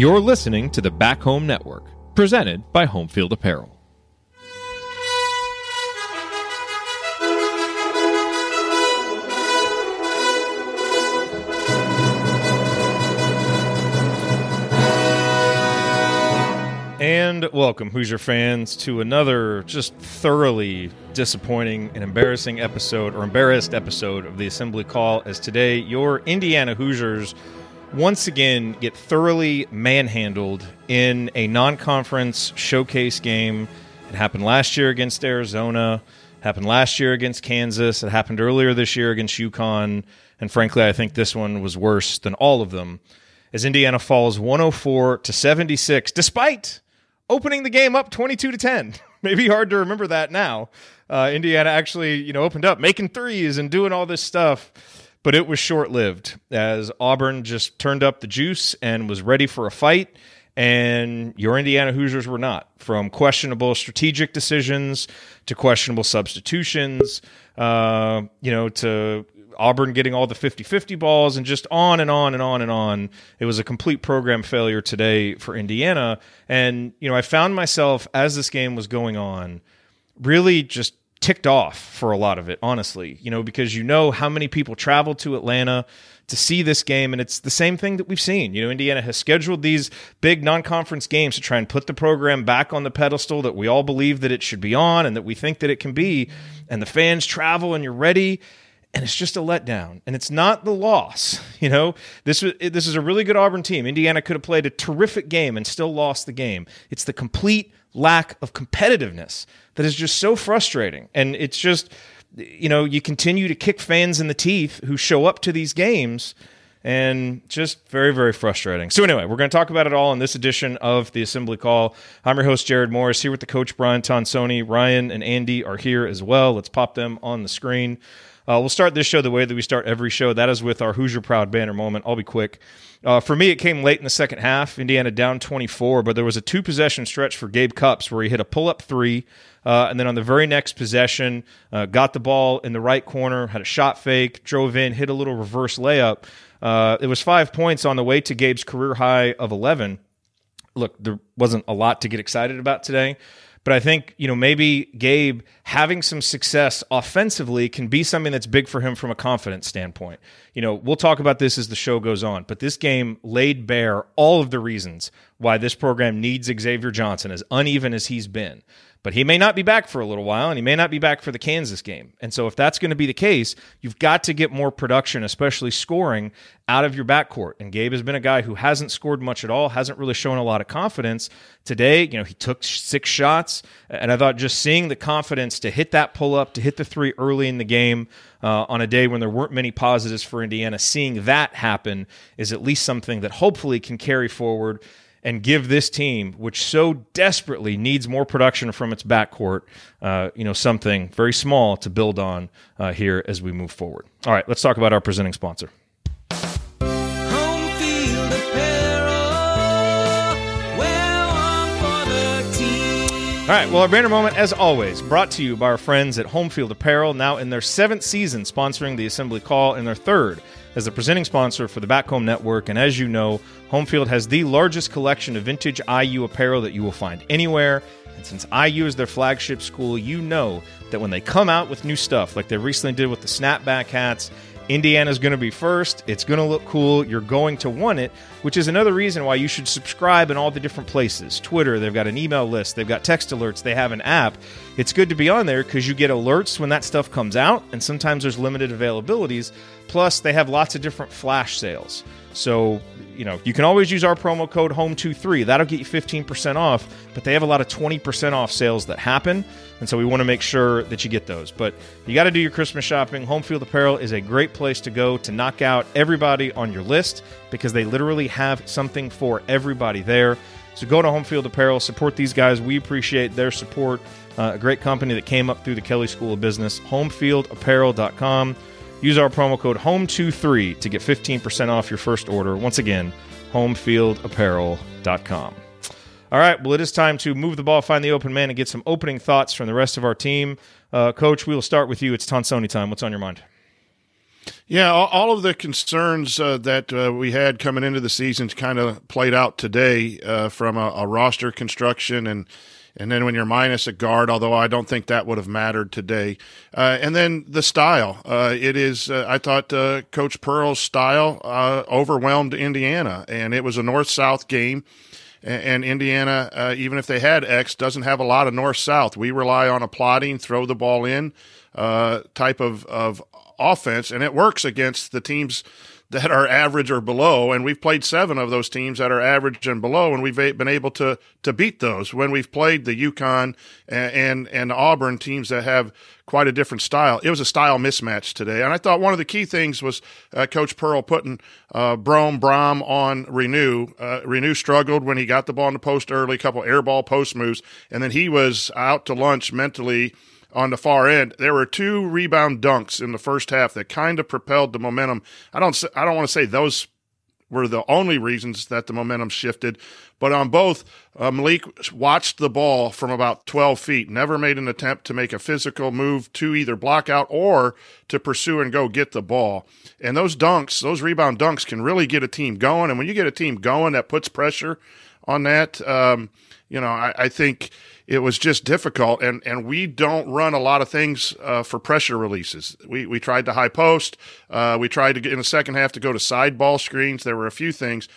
You're listening to the Back Home Network, presented by Homefield Apparel. And welcome, Hoosier fans, to another just thoroughly disappointing and embarrassing episode, or embarrassed episode of the Assembly Call. As today, your Indiana Hoosiers once again get thoroughly manhandled in a non conference showcase game. It happened last year against Arizona, happened last year against Kansas, it happened earlier this year against UConn, and frankly, I think this one was worse than all of them. As Indiana falls 104 to 76, despite opening the game up 22 to 10. Maybe hard to remember that now. Uh, Indiana actually, you know, opened up making threes and doing all this stuff, but it was short lived as Auburn just turned up the juice and was ready for a fight. And your Indiana Hoosiers were not, from questionable strategic decisions to questionable substitutions, uh, you know, to Auburn getting all the 50 50 balls and just on and on and on and on. It was a complete program failure today for Indiana. And, you know, I found myself as this game was going on really just ticked off for a lot of it, honestly, you know, because you know how many people traveled to Atlanta to see this game. And it's the same thing that we've seen. You know, Indiana has scheduled these big non conference games to try and put the program back on the pedestal that we all believe that it should be on and that we think that it can be. And the fans travel and you're ready and it's just a letdown. And it's not the loss. You know, this this is a really good Auburn team. Indiana could have played a terrific game and still lost the game. It's the complete lack of competitiveness that is just so frustrating. And it's just, you know, you continue to kick fans in the teeth who show up to these games. And just very, very frustrating. So, anyway, we're going to talk about it all in this edition of the Assembly Call. I'm your host, Jerod Morris, here with the coach, Brian Tonsoni. Ryan and Andy are here as well. Let's pop them on the screen. Uh, we'll start this show the way that we start every show. That is with our Hoosier Proud banner moment. I'll be quick. Uh, for me, it came late in the second half. Indiana down 24, but there was a two possession stretch for Gabe Cupps where he hit a pull up three. Uh, and then on the very next possession, uh, got the ball in the right corner, had a shot fake, drove in, hit a little reverse layup. Uh, it was five points on the way to Gabe's career high of 11. Look, there wasn't a lot to get excited about today. But I think, you know, maybe Gabe having some success offensively can be something that's big for him from a confidence standpoint. You know, we'll talk about this as the show goes on, but this game laid bare all of the reasons why this program needs Xavier Johnson, as uneven as he's been. But he may not be back for a little while, and he may not be back for the Kansas game. And so, if that's going to be the case, you've got to get more production, especially scoring, out of your backcourt. And Gabe has been a guy who hasn't scored much at all, hasn't really shown a lot of confidence. Today, you know, he took six shots, and I thought just seeing the confidence to hit that pull up, to hit the three early in the game uh, on a day when there weren't many positives for Indiana, seeing that happen is at least something that hopefully can carry forward and give this team, which so desperately needs more production from its backcourt, uh, you know, something very small to build on uh, here as we move forward. All right, let's talk about our presenting sponsor. All right, well, our banner moment, as always, brought to you by our friends at Homefield Apparel, now in their seventh season sponsoring the Assembly Call, and their third as the presenting sponsor for the Back Home Network. And as you know, Homefield has the largest collection of vintage IU apparel that you will find anywhere. And since IU is their flagship school, you know that when they come out with new stuff, like they recently did with the snapback hats Indiana's going to be first. It's going to look cool. You're going to want it, which is another reason why you should subscribe in all the different places. Twitter, they've got an email list, they've got text alerts, they have an app. It's good to be on there because you get alerts when that stuff comes out, and sometimes there's limited availabilities. Plus, they have lots of different flash sales. So, you know, you can always use our promo code HOME23. That'll get you 15% off, but they have a lot of 20% off sales that happen. And so we want to make sure that you get those. But you got to do your Christmas shopping. Homefield Apparel is a great place to go to knock out everybody on your list because they literally have something for everybody there. So go to Homefield Apparel, support these guys. We appreciate their support. Uh, a great company that came up through the Kelley School of Business, homefieldapparel.com. Use our promo code HOME23 to get 15% off your first order. Once again, homefieldapparel.com. All right, well, it is time to move the ball, find the open man, and get some opening thoughts from the rest of our team. Uh, Coach, we will start with you. It's Tonsoni time. What's on your mind? Yeah, all of the concerns uh, that uh, we had coming into the season kind of played out today uh, from a, a, roster construction and and then when you're minus a guard, although I don't think that would have mattered today, uh, and then the style. Uh, it is, uh, I thought Coach Pearl's style overwhelmed Indiana, and it was a north south game. And, Indiana, even if they had X, doesn't have a lot of north south. We rely on a plotting, throw the ball in type of, of offense, and it works against the teams that are average or below. And we've played seven of those teams that are average and below, and we've been able to to beat those when we've played the UConn and and, and Auburn teams that have quite a different style. It was a style mismatch today, and I thought one of the key things was uh, Coach Pearl putting uh, Broome Broome on Reneau. Uh, Reneau struggled when he got the ball in the post early, couple air ball post moves, and then he was out to lunch mentally on the far end. There were two rebound dunks in the first half that kind of propelled the momentum. I don't I don't want to say those were the only reasons that the momentum shifted, but on both, uh, Malik watched the ball from about 12 feet, never made an attempt to make a physical move to either block out or to pursue and go get the ball. And those dunks, those rebound dunks, can really get a team going. And when you get a team going, that puts pressure on that. Um, you know, I, I think it was just difficult. And, and we don't run a lot of things uh, for pressure releases. We, we tried to high post. Uh, we tried to get in the second half to go to side ball screens. There were a few things,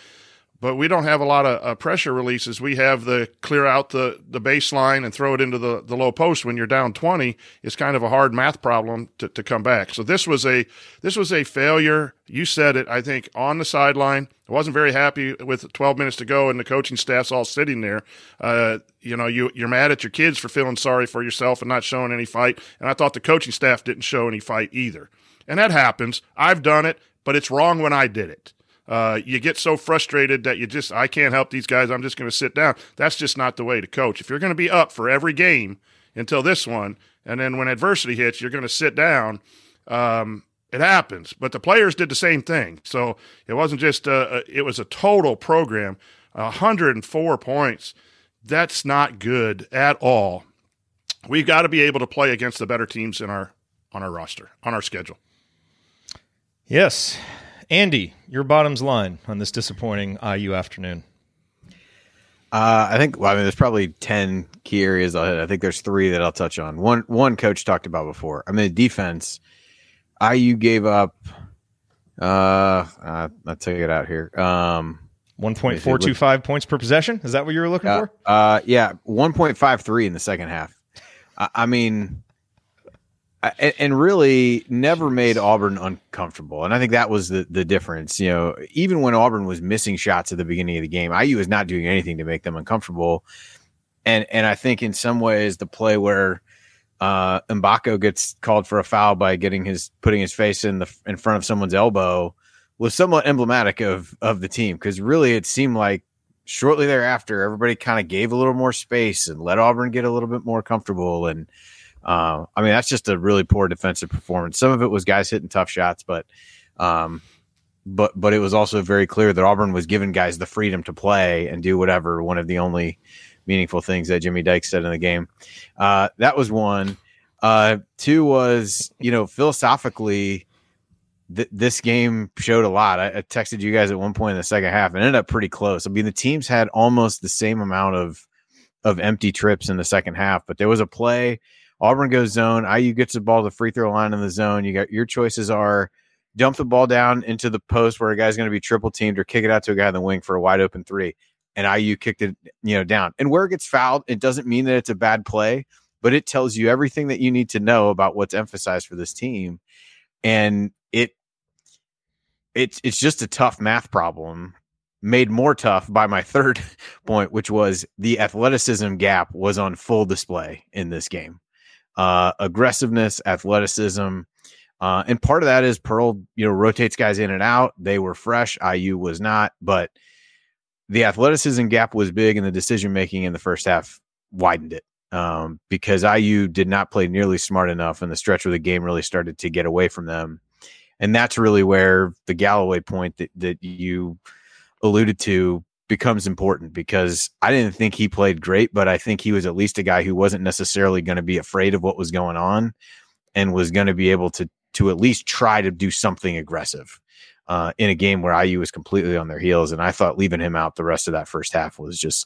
but we don't have a lot of uh, pressure releases. We have the clear out the, the baseline and throw it into the, the low post when you're down 20. It's kind of a hard math problem to, to come back. So this was a, this was a failure. You said it, I think, on the sideline I wasn't very happy with 12 minutes to go and the coaching staff's all sitting there. Uh, you know, you, you're mad at your kids for feeling sorry for yourself and not showing any fight. And I thought the coaching staff didn't show any fight either. And that happens. I've done it, but it's wrong when I did it. Uh, you get so frustrated that you just, I can't help these guys. I'm just going to sit down. That's just not the way to coach. If you're going to be up for every game until this one, and then when adversity hits, you're going to sit down. Um, it happens, but the players did the same thing. So it wasn't just a, a it was a total program. 104 points. That's not good at all. We've got to be able to play against the better teams in our on our roster, on our schedule. Yes. Andy, your bottom's line on this disappointing IU afternoon. Uh, I think. Well, I mean, there's probably ten key areas. I think there's three that I'll touch on. One, one coach talked about before. I mean, defense IU gave up. Uh, uh I'll take it out here. Um, one point four two five points per possession. Is that what you were looking uh, for? Uh, yeah, one point five three in the second half. I, I mean, I, and really never made Auburn uncomfortable, and I think that was the the difference. You know, even when Auburn was missing shots at the beginning of the game, IU was not doing anything to make them uncomfortable. And and I think in some ways the play where uh, Mgbako gets called for a foul by getting his putting his face in the in front of someone's elbow was somewhat emblematic of of the team because really it seemed like shortly thereafter everybody kind of gave a little more space and let Auburn get a little bit more comfortable and uh, I mean that's just a really poor defensive performance. Some of it was guys hitting tough shots, but um, but but it was also very clear that Auburn was giving guys the freedom to play and do whatever. One of the only meaningful things that Jimmy Dyke said in the game. Uh, that was one. Uh, two was, you know, philosophically, th- this game showed a lot. I, I, texted you guys at one point in the second half and ended up pretty close. I mean, the teams had almost the same amount of of empty trips in the second half, but there was a play. Auburn goes zone. IU gets the ball to the free throw line in the zone. You got your choices are dump the ball down into the post where a guy's going to be triple teamed or kick it out to a guy in the wing for a wide open three and IU kicked it, you know, down. And where it gets fouled, it doesn't mean that it's a bad play, but it tells you everything that you need to know about what's emphasized for this team. And it it's it's just a tough math problem made more tough by my third point, which was the athleticism gap was on full display in this game. Uh, aggressiveness, athleticism, uh, and part of that is Pearl, you know, rotates guys in and out. They were fresh. IU was not, but the athleticism gap was big and the decision making in the first half widened it um, because IU did not play nearly smart enough and the stretch of the game really started to get away from them. And that's really where the Galloway point that, that you alluded to becomes important because I didn't think he played great, but I think he was at least a guy who wasn't necessarily going to be afraid of what was going on and was going to be able to to at least try to do something aggressive uh, in a game where IU was completely on their heels. And I thought leaving him out the rest of that first half was just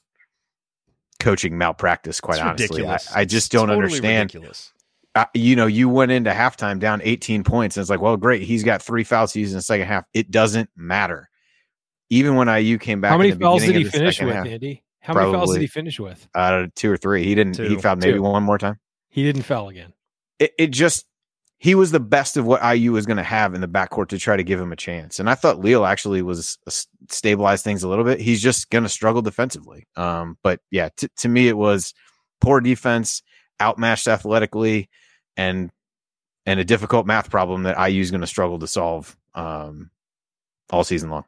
coaching malpractice. Quite It's honestly, I. I just don't Totally understand. ridiculous. Uh, you know, you went into halftime down 18 points, and it's like, well, great, he's got three fouls to in the second half. It doesn't matter. Even when IU came back, How many fouls did he finish with, half, Andy? How many fouls did he finish with? Uh, two or three. He didn't. He Two. fouled maybe Two. one more time. He didn't foul again. it, it just he was the best of what IU was going to have in the backcourt to try to give him a chance. And I thought Leo actually was uh, stabilized things a little bit. He's just going to struggle defensively. Um, but yeah, t- to me it was poor defense, outmatched athletically, and and a difficult math problem that IU is going to struggle to solve um, all season long.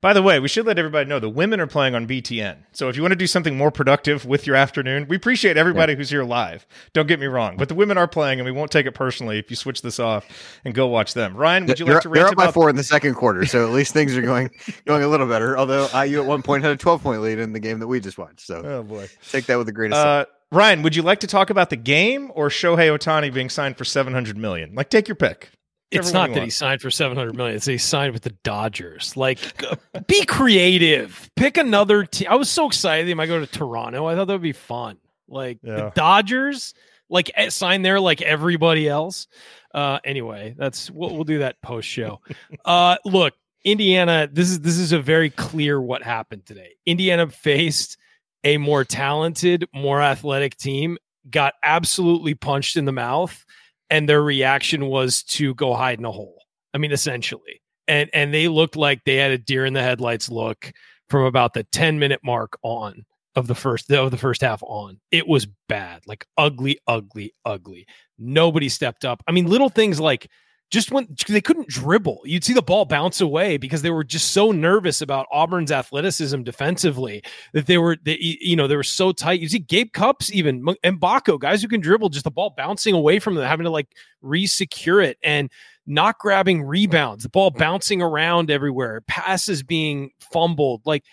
By the way, we should let everybody know the women are playing on BTN. So if you want to do something more productive with your afternoon, we appreciate everybody who's here live. Don't get me wrong, but the women are playing, and we won't take it personally if you switch this off and go watch them. Ryan, would you they're, like to they're up by four in the second quarter, so at least things are going going a little better. Although IU at one point had a twelve point lead in the game that we just watched, so Oh boy, take that with a grain of salt. uh, Ryan, would you like to talk about the game or Shohei Ohtani being signed for seven hundred million? Like, take your pick. It's not that he signed for 700 million. It's that he signed with the Dodgers. Like, be creative. Pick another team. I was so excited. He might go to Toronto. I thought that would be fun. Like Yeah. the Dodgers, like eh, sign there like everybody else. Uh, anyway, that's we'll, we'll do that post show. uh, look, Indiana. This is this is a very clear what happened today. Indiana faced a more talented, more athletic team. Got absolutely punched in the mouth and their reaction was to go hide in a hole. I mean, essentially, and and they looked like they had a deer in the headlights look from about the ten minute mark on of the first of the first half on. It was bad, like ugly, ugly, ugly. Nobody stepped up. I mean, little things like just went they couldn't dribble, you'd see the ball bounce away because they were just so nervous about Auburn's athleticism defensively that they were, they, you know, they were so tight. You see Gabe Cupps, even and Baco, guys who can dribble, just the ball bouncing away from them, having to like re-secure it and not grabbing rebounds, the ball bouncing around everywhere, passes being fumbled. Like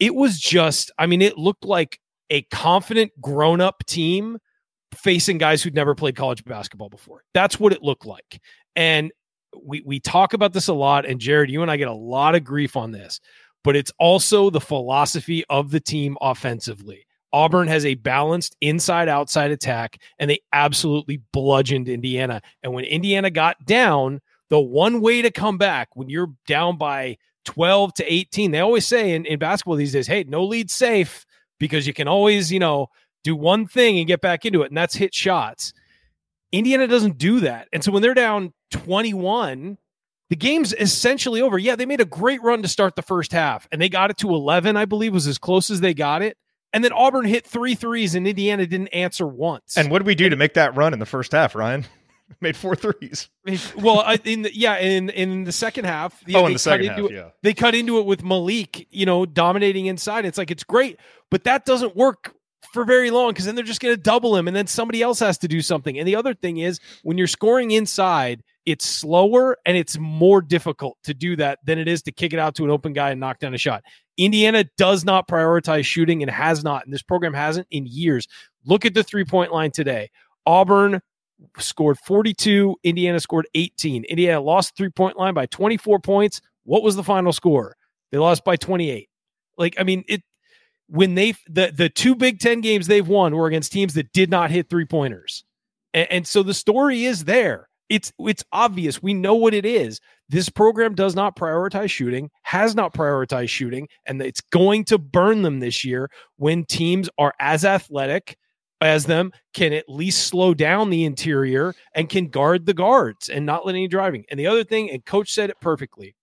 it was just, I mean, it looked like a confident grown-up team facing guys who'd never played college basketball before. That's what it looked like. And we we talk about this a lot and Jerod, you and I get a lot of grief on this, but it's also the philosophy of the team offensively. Auburn has a balanced inside outside attack and they absolutely bludgeoned Indiana. And when Indiana got down, the one way to come back when you're down by 12 to 18, they always say in, in basketball these days, hey, no lead safe because you can always, you know, do one thing and get back into it, and that's hit shots. Indiana doesn't do that. And so when they're down 21, the game's essentially over. Yeah, they made a great run to start the first half, and they got it to 11, I believe, was as close as they got it. And then Auburn hit three threes, and Indiana didn't answer once. And what did we do to make that run in the first half, Ryan? Made four threes. well, in the, yeah, in in the second half, Oh, in the second half, it- yeah. they cut into it with Malik, you know, dominating inside. It's like it's great, but that doesn't work for very long because then they're just going to double him, and then somebody else has to do something. And the other thing is, when you're scoring inside, it's slower and it's more difficult to do that than it is to kick it out to an open guy and knock down a shot. Indiana does not prioritize shooting and has not, and this program hasn't in years. Look at the three point line today. Auburn scored 42, Indiana scored 18. Indiana lost three point line by 24 points. What was the final score? They lost by 28. Like, I mean, it when they the the two Big Ten games they've won were against teams that did not hit three pointers, and, and so the story is there. It's it's obvious. We know what it is. This program does not prioritize shooting, has not prioritized shooting, and it's going to burn them this year when teams are as athletic as them, can at least slow down the interior and can guard the guards and not let any driving. And the other thing, and coach said it perfectly,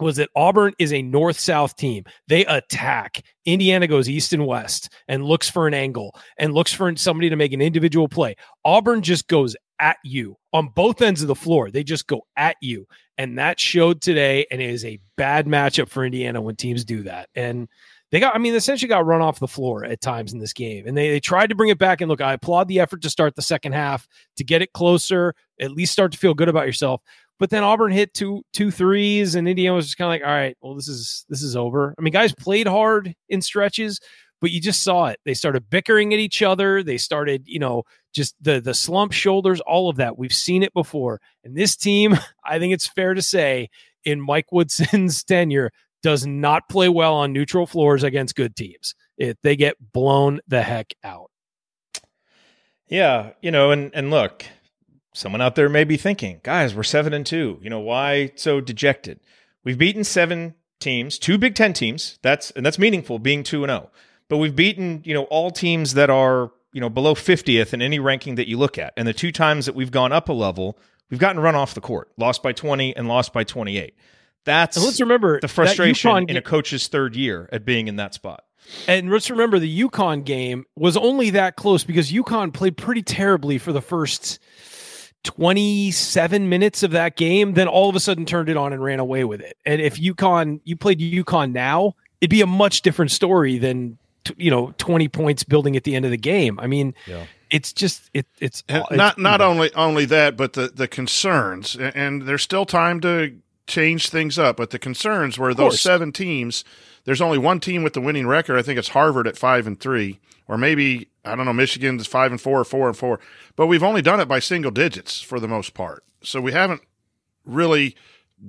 was that Auburn is a north south team. They attack. Indiana goes east and west and looks for an angle and looks for somebody to make an individual play. Auburn just goes at you on both ends of the floor. They just go at you. And that showed today. And it is a bad matchup for Indiana when teams do that. And they got, I mean, essentially got run off the floor at times in this game. And they, they tried to bring it back. And look, I applaud the effort to start the second half to get it closer, at least start to feel good about yourself. But then Auburn hit two two threes, and Indiana was just kind of like, all right, well, this is this is over. I mean, guys played hard in stretches, but you just saw it. They started bickering at each other. They started, you know, just the the slump shoulders, all of that. We've seen it before. And this team, I think it's fair to say, in Mike Woodson's tenure, does not play well on neutral floors against good teams. It, they get blown the heck out. Yeah, you know, and and look, someone out there may be thinking, guys, we're seven and two. You know, why so dejected? We've beaten seven teams, two Big Ten teams. That's and that's meaningful, being two and zero. But we've beaten, you know, all teams that are you know below 50th in any ranking that you look at. And the two times that we've gone up a level, we've gotten run off the court, lost by 20 and lost by 28. That's and let's remember the frustration in a coach's third year at being in that spot. And let's remember the UConn game was only that close because UConn played pretty terribly for the first 27 minutes of that game, then all of a sudden turned it on and ran away with it. And if UConn, you played UConn now, it'd be a much different story than, you know, 20 points building at the end of the game. I mean, yeah. it's just, it, it's, it's not, not only, only that, but the, the concerns and there's still time to change things up, but the concerns were those seven teams, there's only one team with the winning record. I think it's Harvard at five and three, or maybe I don't know. Michigan's five and four, or four and four, but we've only done it by single digits for the most part. So we haven't really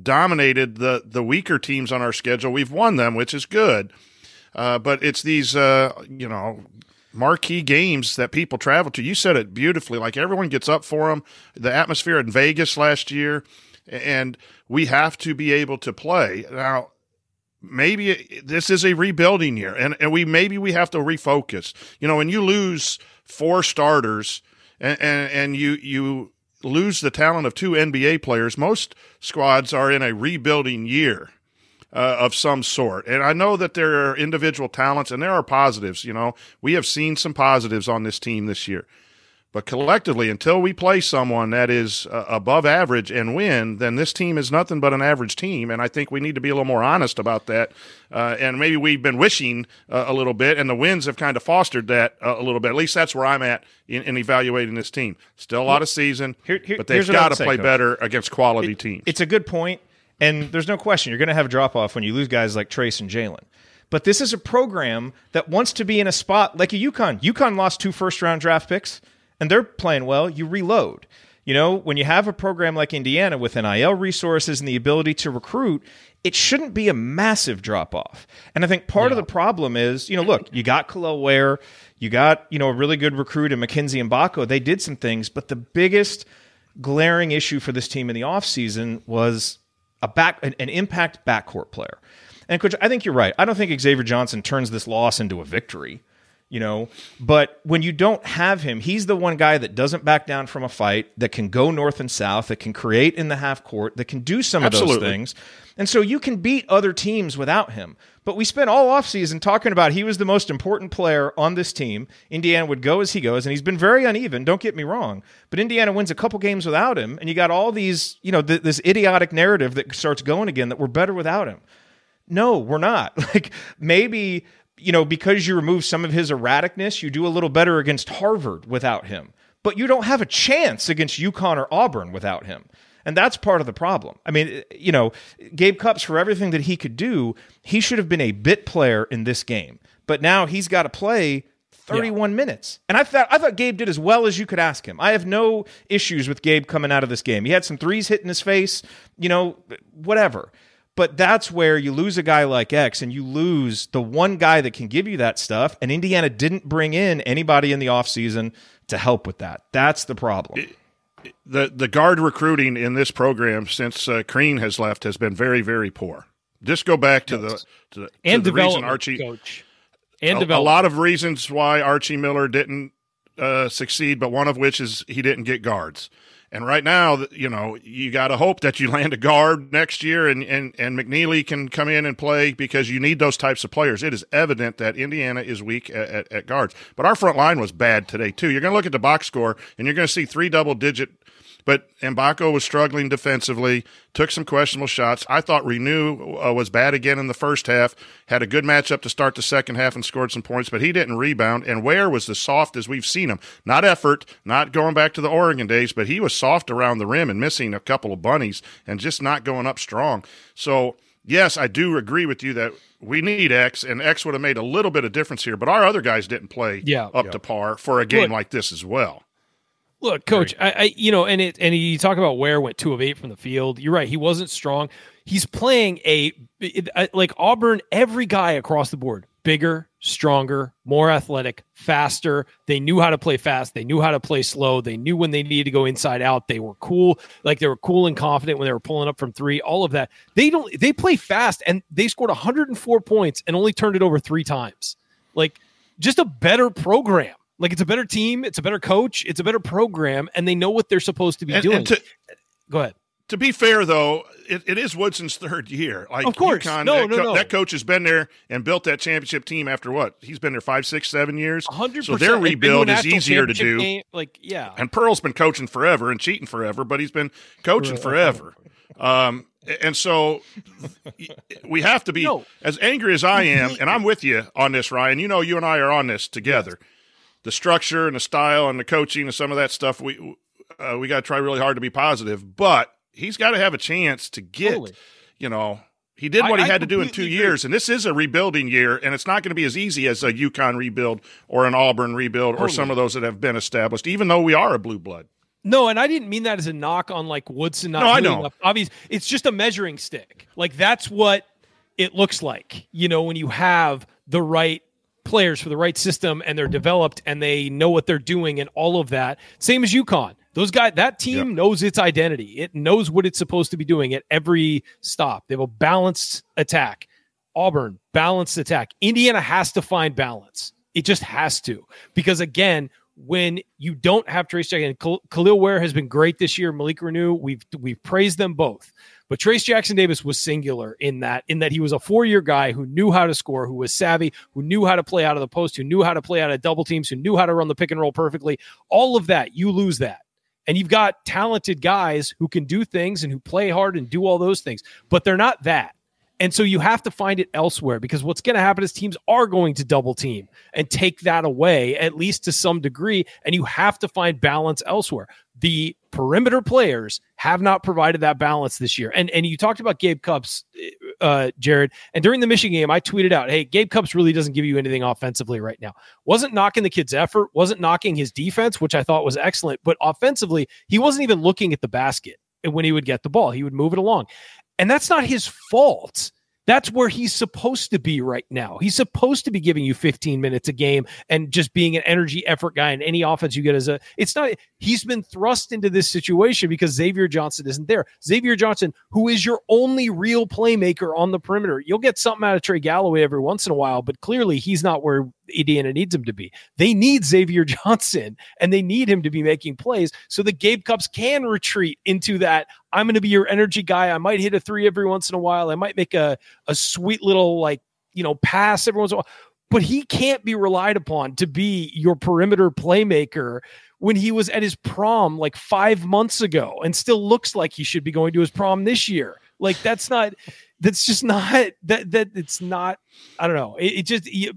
dominated the the weaker teams on our schedule. We've won them, which is good, uh, but it's these uh, you know marquee games that people travel to. You said it beautifully. Like everyone gets up for them. The atmosphere in Vegas last year, and we have to be able to play now maybe this is a rebuilding year and, and we maybe we have to refocus. You know when you lose four starters and, and, and you you lose the talent of two nba players most squads are in a rebuilding year uh, of some sort. And i know that there are individual talents and there are positives you know. We have seen some positives on this team this year but collectively, until we play someone that is uh, above average and win, then this team is nothing but an average team. And I think we need to be a little more honest about that. Uh, and maybe we've been wishing uh, a little bit, and the wins have kind of fostered that uh, a little bit. At least that's where I'm at in, in evaluating this team. Still a lot of season, here, here, but they've got to play Coach. better against quality it, teams. It's a good point, and there's no question you're going to have a drop off when you lose guys like Trace and Jalen. But this is a program that wants to be in a spot like a UConn. UConn lost two first round draft picks and they're playing well, you reload. You know, when you have a program like Indiana with NIL resources and the ability to recruit, it shouldn't be a massive drop off. And I think part yeah. of the problem is, you know, look, you got Kel'el Ware, you got, you know, a really good recruit in Mackenzie Mgbako. They did some things, but the biggest glaring issue for this team in the offseason was a back an, an impact backcourt player. And coach, I think you're right. I don't think Xavier Johnson turns this loss into a victory you know? But when you don't have him he's the one guy that doesn't back down from a fight that can go north and south that can create in the half court that can do some Absolutely. of those things. And so you can beat other teams without him. But we spent all offseason talking about he was the most important player on this team. Indiana would go as he goes and he's been very uneven don't get me wrong. But indiana wins a couple games without him and you got all these you know th- this idiotic narrative that starts going again that we're better without him. No, we're not. Like maybe you know, because you remove some of his erraticness, you do a little better against Harvard without him. But you don't have a chance against UConn or Auburn without him. And that's part of the problem. I mean, you know, Gabe Cupps, for everything that he could do, he should have been a bit player in this game. But now he's got to play 31 yeah. minutes. And I thought I thought Gabe did as well as you could ask him. I have no issues with Gabe coming out of this game. He had some threes hitting his face, you know, whatever. But that's where you lose a guy like X and you lose the one guy that can give you that stuff. And Indiana didn't bring in anybody in the offseason to help with that. That's the problem. the the guard recruiting in this program since uh, Crean has left has been very very poor. Just go back to the to the, and to the reason Archie coach and a, a, lot of reasons why Archie Miller didn't uh, succeed, but one of which is he didn't get guards. And right now, you know, you got to hope that you land a guard next year and, and, and McNeeley can come in and play because you need those types of players. It is evident that Indiana is weak at, at, at guards. But our front line was bad today, too. You're going to look at the box score and you're going to see three double digit but Mgbako was struggling defensively, took some questionable shots. I thought Reneau uh, was bad again in the first half, had a good matchup to start the second half and scored some points, but he didn't rebound. And Ware was the soft as we've seen him. Not effort, not going back to the Oregon days, but he was soft around the rim and missing a couple of bunnies and just not going up strong. So yes, I do agree with you that we need X, and X would have made a little bit of difference here, but our other guys didn't play Yeah. up Yeah. to par for a game Look- like this as well. Look, coach, I, I you know, and it and you talk about where went two of eight from the field. You're right. He wasn't strong. He's playing a I- like Auburn. Every guy across the board, bigger, stronger, more athletic, faster. They knew how to play fast. They knew how to play slow. They knew when they needed to go inside out. They were cool. Like they were cool and confident when they were pulling up from three. All of that. They don't. They play fast, and they scored 104 points and only turned it over three times. Like just a better program. Like it's a better team, it's a better coach, it's a better program, and they know what they're supposed to be And, doing. and to, Go ahead. to be fair, though, it, it is Woodson's third year. Like Of course. UConn, No, that, no, no. that coach has been there and built that championship team after what? He's been there five, six, seven years. hundred So their rebuild is easier to do. like, yeah. And Pearl's been coaching forever and cheating forever, but he's been coaching Right. forever. Um, and so we have to be No. as angry as I am, and I'm with you on this, Ryan. You know, you and I are on this together. The structure and the style and the coaching and some of that stuff, we uh, we got to try really hard to be positive. But he's got to have a chance to get, Totally. you know, he did I- what he had to do in two agree. years, and this is a rebuilding year, and it's not going to be as easy as a UConn rebuild or an Auburn rebuild or some of those that have been established. Even though we are a blue blood. No, and I didn't mean that as a knock on like Woodson not No, I know. enough. Obviously, it's just a measuring stick. Like that's what it looks like. You know, when you have the right players for the right system and they're developed and they know what they're doing and all of that. Same as UConn. Those guys, that team knows its identity. It knows what it's supposed to be doing at every stop. They have a balanced attack. Auburn, balanced attack. Indiana has to find balance. It just has to. Because again, when you don't have Trace Jackson, Khal- Kel'el Ware has been great this year. Malik Reneau, we've we've praised them both. But Trace Jackson Davis was singular in that, in that he was a four-year guy who knew how to score, who was savvy, who knew how to play out of the post, who knew how to play out of double teams, who knew how to run the pick and roll perfectly. All of that, you lose that. And you've got talented guys who can do things and who play hard and do all those things, but they're not that. And so you have to find it elsewhere because what's going to happen is teams are going to double team and take that away, at least to some degree. And you have to find balance elsewhere. The perimeter players have not provided that balance this year. And and you talked about Gabe Cupps, uh, Jerod. And during the Michigan game, I tweeted out, "Hey, Gabe Cupps really doesn't give you anything offensively right now. Wasn't knocking the kid's effort, wasn't knocking his defense, which I thought was excellent, but offensively, he wasn't even looking at the basket when he would get the ball. He would move it along, and that's not his fault." That's where he's supposed to be right now. He's supposed to be giving you 15 minutes a game and just being an energy effort guy in any offense you get as a it's not he's been thrust into this situation because Xavier Johnson isn't there. Xavier Johnson, who is your only real playmaker on the perimeter. You'll get something out of Trey Galloway every once in a while, but clearly he's not where Indiana needs him to be. They need Xavier Johnson and they need him to be making plays so that Gabe Cupps can retreat into that. I'm going to be your energy guy. I might hit a three every once in a while. I might make a, a sweet little, like, you know, pass every once in a while. But he can't be relied upon to be your perimeter playmaker when he was at his prom like five months ago and still looks like he should be going to his prom this year. Like, that's not, that's just not, that, that it's not, I don't know. It, it just, you,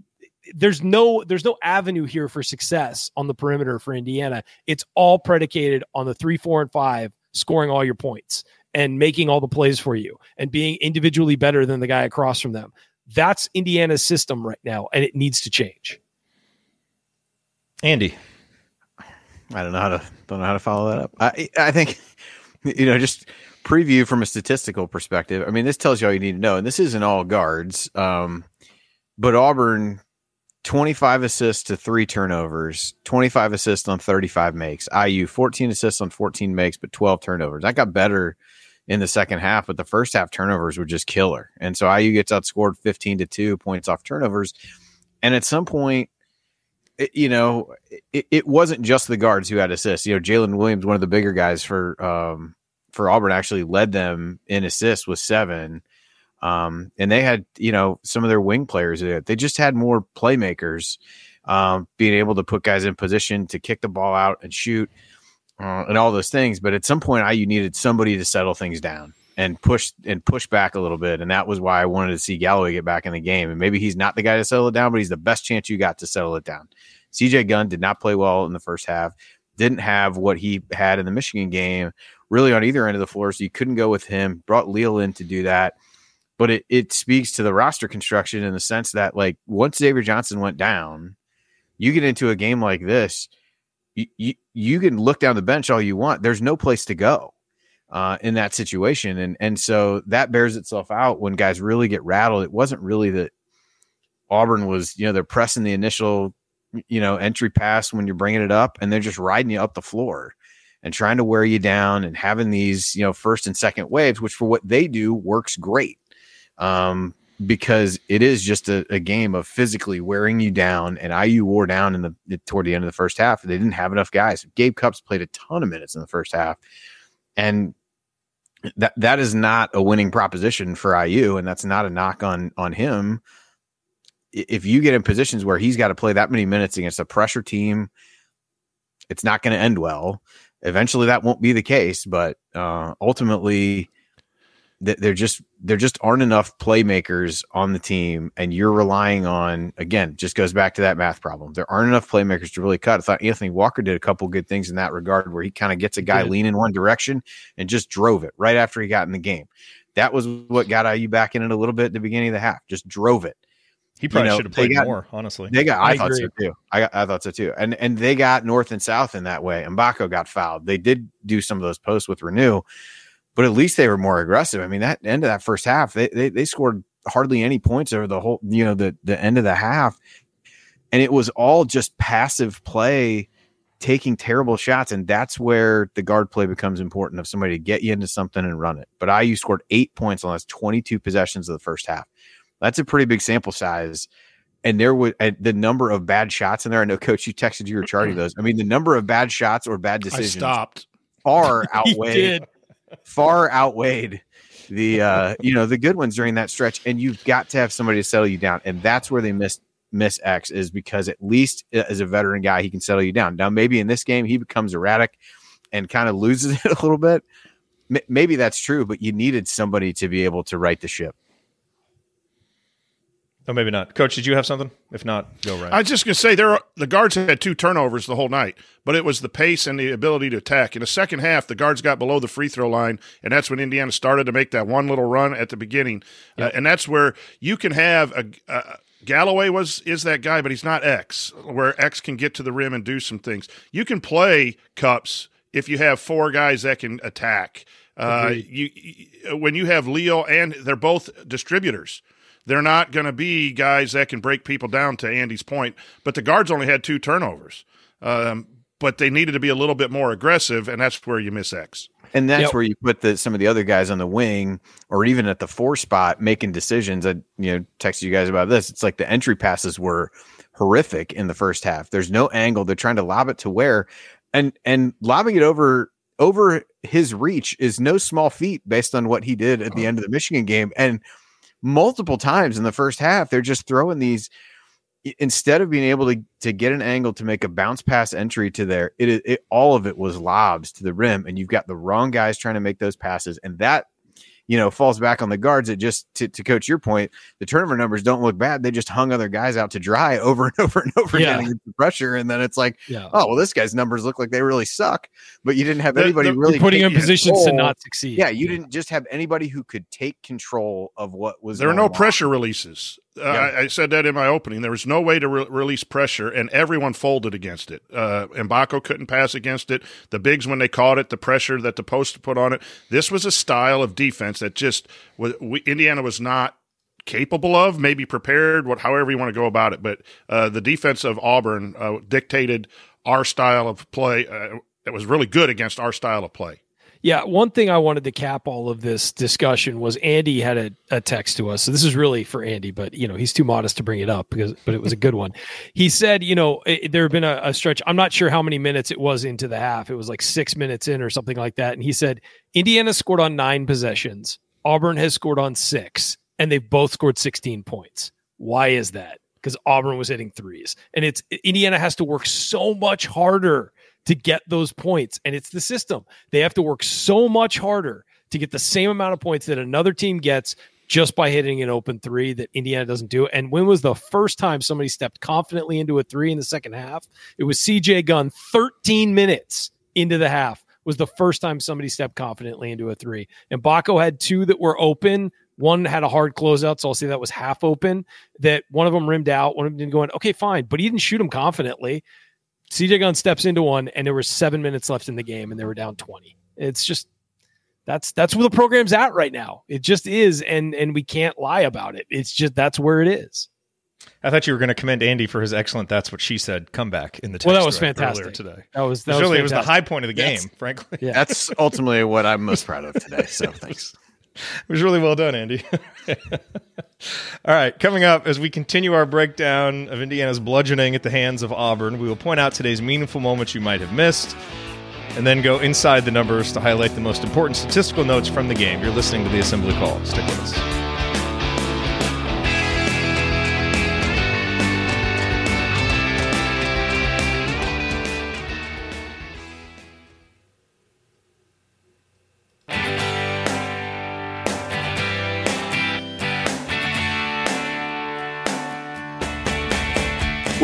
there's no there's no avenue here for success on the perimeter for Indiana. It's all predicated on the three, four, and five scoring all your points and making all the plays for you and being individually better than the guy across from them. That's Indiana's system right now, and it needs to change. Andy. I don't know how to don't know how to follow that up. I I think you know just preview from a statistical perspective. I mean, this tells you all you need to know, and this isn't all guards. Um, but Auburn, twenty five assists to three turnovers, twenty five assists on thirty five makes. IU fourteen assists on fourteen makes, but twelve turnovers. That got better in the second half, but the first half turnovers were just killer, and so IU gets outscored fifteen to two points off turnovers. And at some point, it, you know, it, it wasn't just the guards who had assists. You know, Jalen Williams, one of the bigger guys for um, for Auburn, actually led them in assists with seven. Um, and they had, you know, some of their wing players. They just had more playmakers, um, being able to put guys in position to kick the ball out and shoot, uh, and all those things. But at some point, IU needed somebody to settle things down and push and push back a little bit. And that was why I wanted to see Galloway get back in the game. And maybe he's not the guy to settle it down, but he's the best chance you got to settle it down. CJ Gunn did not play well in the first half, didn't have what he had in the Michigan game really on either end of the floor. So you couldn't go with him. Brought Leal in to do that. But it, it speaks to the roster construction in the sense that like once Xavier Johnson went down, you get into a game like this, you, you, you can look down the bench all you want. There's no place to go uh, in that situation. And and so that bears itself out when guys really get rattled. It wasn't really that Auburn was, you know, they're pressing the initial, you know, entry pass when you're bringing it up and they're just riding you up the floor and trying to wear you down and having these, you know, first and second waves, which for what they do works great. Um, because it is just a, a, game of physically wearing you down. And IU wore down in the toward the end of the first half. They didn't have enough guys. Gabe Cupps played a ton of minutes in the first half, and that that is not a winning proposition for IU, and that's not a knock on on him. If you get in positions where he's got to play that many minutes against a pressure team, it's not going to end well. Eventually, that won't be the case, but uh, ultimately, there just there just aren't enough playmakers on the team, and you're relying on again. Just goes back to that math problem. There aren't enough playmakers to really cut. I thought Anthony Walker did a couple good things in that regard, where he kind of gets a guy lean in one direction and just drove it right after he got in the game. That was what got you back in it a little bit at the beginning of the half. Just drove it. He probably you know, should have played got, more, honestly. They got I, I thought agree. so too. I, I thought so too. And and they got north and south in that way. And Mgbako got fouled. They did do some of those posts with Reneau but at least they were more aggressive. I mean, that end of that first half, they, they, they scored hardly any points over the whole, you know, the, the end of the half. And it was all just passive play, taking terrible shots. And that's where the guard play becomes important of somebody to get you into something and run it. But IU scored eight points on those 22 possessions of the first half. That's a pretty big sample size. And there was uh, the number of bad shots in there. I know, coach, you texted you were charting those. I mean, the number of bad shots or bad decisions I stopped far outweigh far outweighed the uh you know the good ones during that stretch and you've got to have somebody to settle you down and that's where they missed miss X is because at least uh, as a veteran guy he can settle you down. Now maybe in this game he becomes erratic and kind of loses it a little bit. M- maybe that's true, but you needed somebody to be able to right the ship. Oh, maybe not. Coach, did you have something? If not, go right. I was just going to say there. Are, the guards had two turnovers the whole night, but it was the pace and the ability to attack. In the second half, the guards got below the free throw line, and that's when Indiana started to make that one little run at the beginning. Yep. Uh, and that's where you can have a, a Galloway was is that guy, but he's not X, where X can get to the rim and do some things. You can play Cupps if you have four guys that can attack. Uh, you, you when you have Leo and they're both distributors. They're not going to be guys that can break people down. To Andy's point, but the guards only had two turnovers. Um, but they needed to be a little bit more aggressive, and that's where you miss X. And that's yep. where you put the, some of the other guys on the wing, or even at the four spot, making decisions. I you know texted you guys about this. It's like the entry passes were horrific in the first half. There's no angle. They're trying to lob it to where, and and lobbing it over over his reach is no small feat based on what he did at the end of the Michigan game. And multiple times in the first half. They're just throwing these instead of being able to to get an angle to make a bounce pass entry to there. It, it all of it was lobs to the rim, and you've got the wrong guys trying to make those passes, and that you know, falls back on the guards. It just to, to coach your point, the turnover numbers don't look bad. They just hung other guys out to dry over and over and over yeah. getting the pressure. And then it's like, yeah. oh well, this guy's numbers look like they really suck. But you didn't have anybody the, really putting in positions control. to not succeed. Yeah, you didn't just have anybody who could take control of what was. There are no on. pressure releases. Uh, yeah. I, I, said that in my opening. There was no way to re- release pressure, and everyone folded against it. Uh, Mgbako couldn't pass against it. The bigs, when they caught it, the pressure that the post put on it. This was a style of defense that just was, we, Indiana was not capable of, maybe prepared, what however you want to go about it. But uh, the defense of Auburn uh, dictated our style of play. Uh, it was really good against our style of play. Yeah, one thing I wanted to cap all of this discussion was Andy had a, a, text to us. So this is really for Andy, but you know he's too modest to bring it up because, but it was a good one. He said, you know, it, there had been a, a stretch. I'm not sure how many minutes it was into the half. It was like six minutes in or something like that. And he said Indiana scored on nine possessions. Auburn has scored on six, and they've both scored 16 points. Why is that? Because Auburn was hitting threes, and it's Indiana has to work so much harder to get those points. And it's the system. They have to work so much harder to get the same amount of points that another team gets just by hitting an open three that Indiana doesn't do. And when was the first time somebody stepped confidently into a three in the second half? It was CJ Gunn 13 minutes into the half was the first time somebody stepped confidently into a three. And Mgbako had two that were open One had a hard closeout, so I'll say that was half open. That one of them rimmed out, one of them didn't go in. Okay, fine, but he didn't shoot him confidently. CJ Gunn steps into one, and there were seven minutes left in the game, and they were down twenty. It's just that's that's where the program's at right now. It just is, and and we can't lie about it. It's just that's where it is. I thought you were going to commend Andy for his excellent "That's what she said" comeback in the text Well, that was fantastic. today. That was It that was was really it was the high point of the game, Yes. frankly. Yeah. That's ultimately what I'm most proud of today. So thanks. It was really well done, Andy. All right, coming up as we continue our breakdown of Indiana's bludgeoning at the hands of Auburn, we will point out today's meaningful moments you might have missed, and then go inside the numbers to highlight the most important statistical notes from the game. You're listening to the Assembly Call. Stick with us.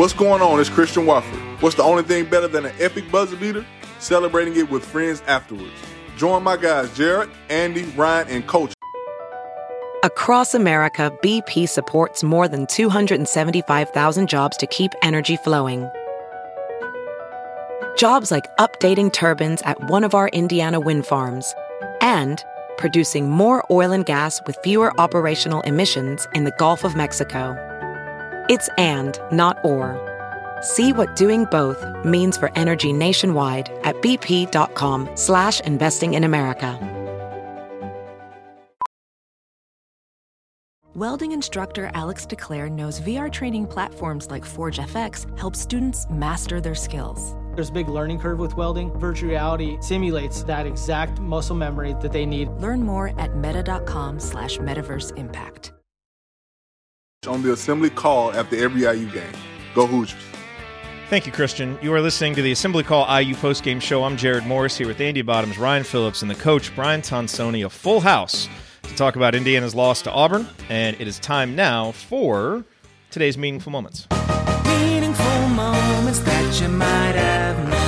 What's going on? It's Christian Watford. What's the only thing better than an epic buzzer beater? Celebrating it with friends afterwards. Join my guys Jerod, Andy, Ryan, and Coach Across America, BP supports more than 275,000 jobs to keep energy flowing. Jobs like updating turbines at one of our Indiana wind farms and producing more oil and gas with fewer operational emissions in the Gulf of Mexico. It's and, not or. See what doing both means for energy nationwide at bp.com slash investing in America. Welding instructor Alex DeClaire knows VR training platforms like Forge FX help students master their skills. There's a big learning curve with welding. Virtual reality simulates that exact muscle memory that they need. Learn more at meta.com slash metaverse impact. On the assembly call after every IU game. Go Hoosiers. Thank you, Christian. You are listening to the Assembly Call IU postgame show. I'm Jerod Morris here with Andy Bottoms, Ryan Phillips, and the coach, Brian Tonsoni, a full house to talk about Indiana's loss to Auburn. And it is time now for today's meaningful moments. Meaningful moments that you might have missed.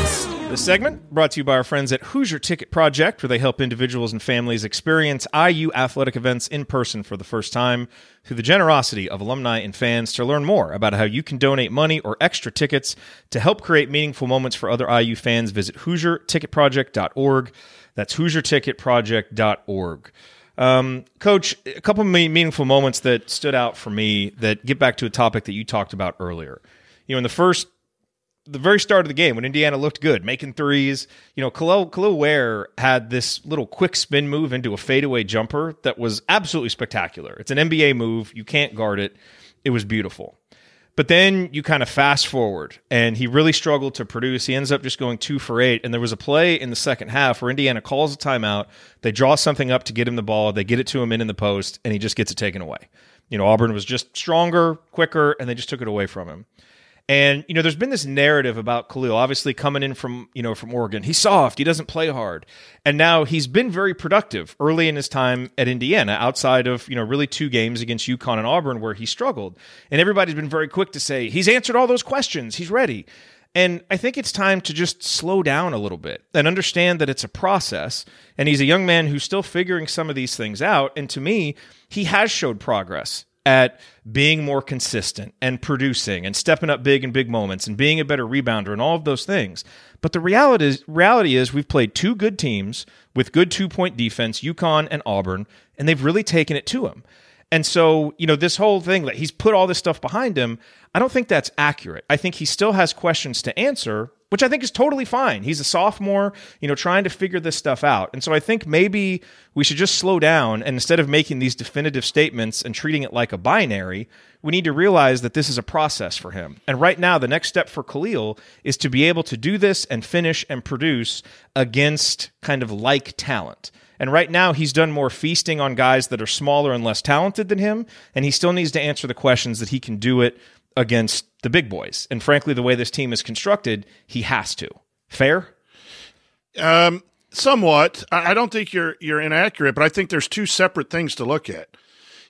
This segment brought to you by our friends at Hoosier Ticket Project, where they help individuals and families experience IU athletic events in person for the first time through the generosity of alumni and fans. To learn more about how you can donate money or extra tickets to help create meaningful moments for other IU fans, visit HoosierTicketProject.org. That's HoosierTicketProject.org. Um, Coach, a couple of meaningful moments that stood out for me that get back to a topic that you talked about earlier. You know, in the first the very start of the game when Indiana looked good, making threes. You know, Kel'el, Kel'el Ware had this little quick spin move into a fadeaway jumper that was absolutely spectacular. It's an NBA move. You can't guard it. It was beautiful. But then you kind of fast forward, and he really struggled to produce. He ends up just going two for eight. And there was a play in the second half where Indiana calls a timeout. They draw something up to get him the ball. They get it to him in in the post, and he just gets it taken away. You know, Auburn was just stronger, quicker, and they just took it away from him. And you know, there's been this narrative about Kel'el, obviously coming in from you know from Oregon. He's soft. He doesn't play hard. And now he's been very productive early in his time at Indiana, outside of you know really two games against UConn and Auburn where he struggled. And everybody's been very quick to say he's answered all those questions. He's ready. And I think it's time to just slow down a little bit and understand that it's a process. And he's a young man who's still figuring some of these things out. And to me, he has showed progress at being more consistent and producing and stepping up big in big moments and being a better rebounder and all of those things. But the reality is, reality is we've played two good teams with good two point defense, UConn and Auburn, and they've really taken it to him. And so, you know, this whole thing that he's put all this stuff behind him, I don't think that's accurate. I think he still has questions to answer, which I think is totally fine. He's a sophomore, you know, trying to figure this stuff out. And so I think maybe we should just slow down and instead of making these definitive statements and treating it like a binary, we need to realize that this is a process for him. And right now, the next step for Kel'el is to be able to do this and finish and produce against kind of like talent. And right now, he's done more feasting on guys that are smaller and less talented than him. And he still needs to answer the questions that he can do it against the big boys. And frankly, the way this team is constructed, he has to. Fair? Um, somewhat. I don't think you're you're inaccurate, but I think there's two separate things to look at.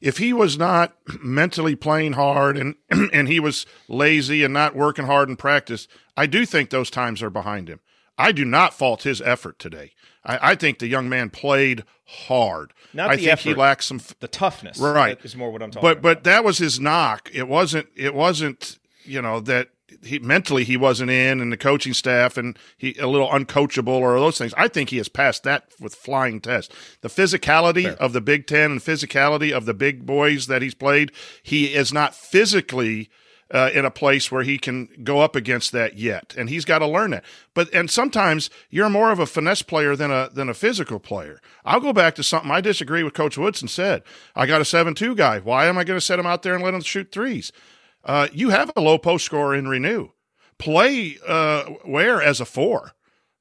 If he was not mentally playing hard and and he was lazy and not working hard in practice, I do think those times are behind him. I do not fault his effort today. I, I think the young man played hard. Not I think he lacks some The toughness, Right. is more what I'm talking but about. but that was his knock. It wasn't. It wasn't. You know that he mentally he wasn't in, and the coaching staff, and he a little uncoachable or those things. I think he has passed that with flying test. The physicality of the Big Ten and physicality of the big boys that he's played, he is not physically. Uh, in a place where he can go up against that yet, and he's got to learn that. But and sometimes you're more of a finesse player than a than a physical player. I'll go back to something I disagree with Coach Woodson said. I got a seven two guy. Why am I going to set him out there and let him shoot threes? Uh, you have a low post scorer in Reneau. Play uh, Ware as a four.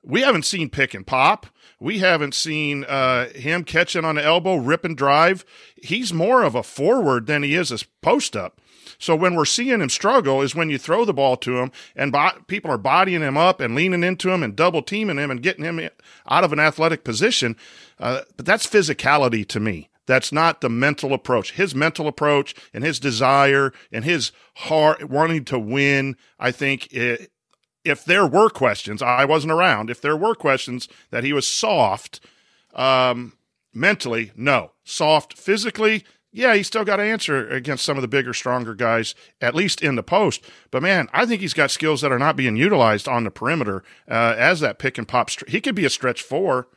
We haven't seen pick and pop. We haven't seen uh, him catching on the elbow, rip and drive. He's more of a forward than he is a post up. So when we're seeing him struggle is when you throw the ball to him and bo- people are bodying him up and leaning into him and double teaming him and getting him out of an athletic position. Uh, but that's physicality to me. That's not the mental approach. His mental approach and his desire and his heart wanting to win, I think it, if there were questions, I wasn't around. If there were questions that he was soft, um, mentally, no. Soft physically, yeah, he's still got to answer against some of the bigger, stronger guys, at least in the post. But man, I think he's got skills that are not being utilized on the perimeter uh, as that pick and pop. He could be a stretch four.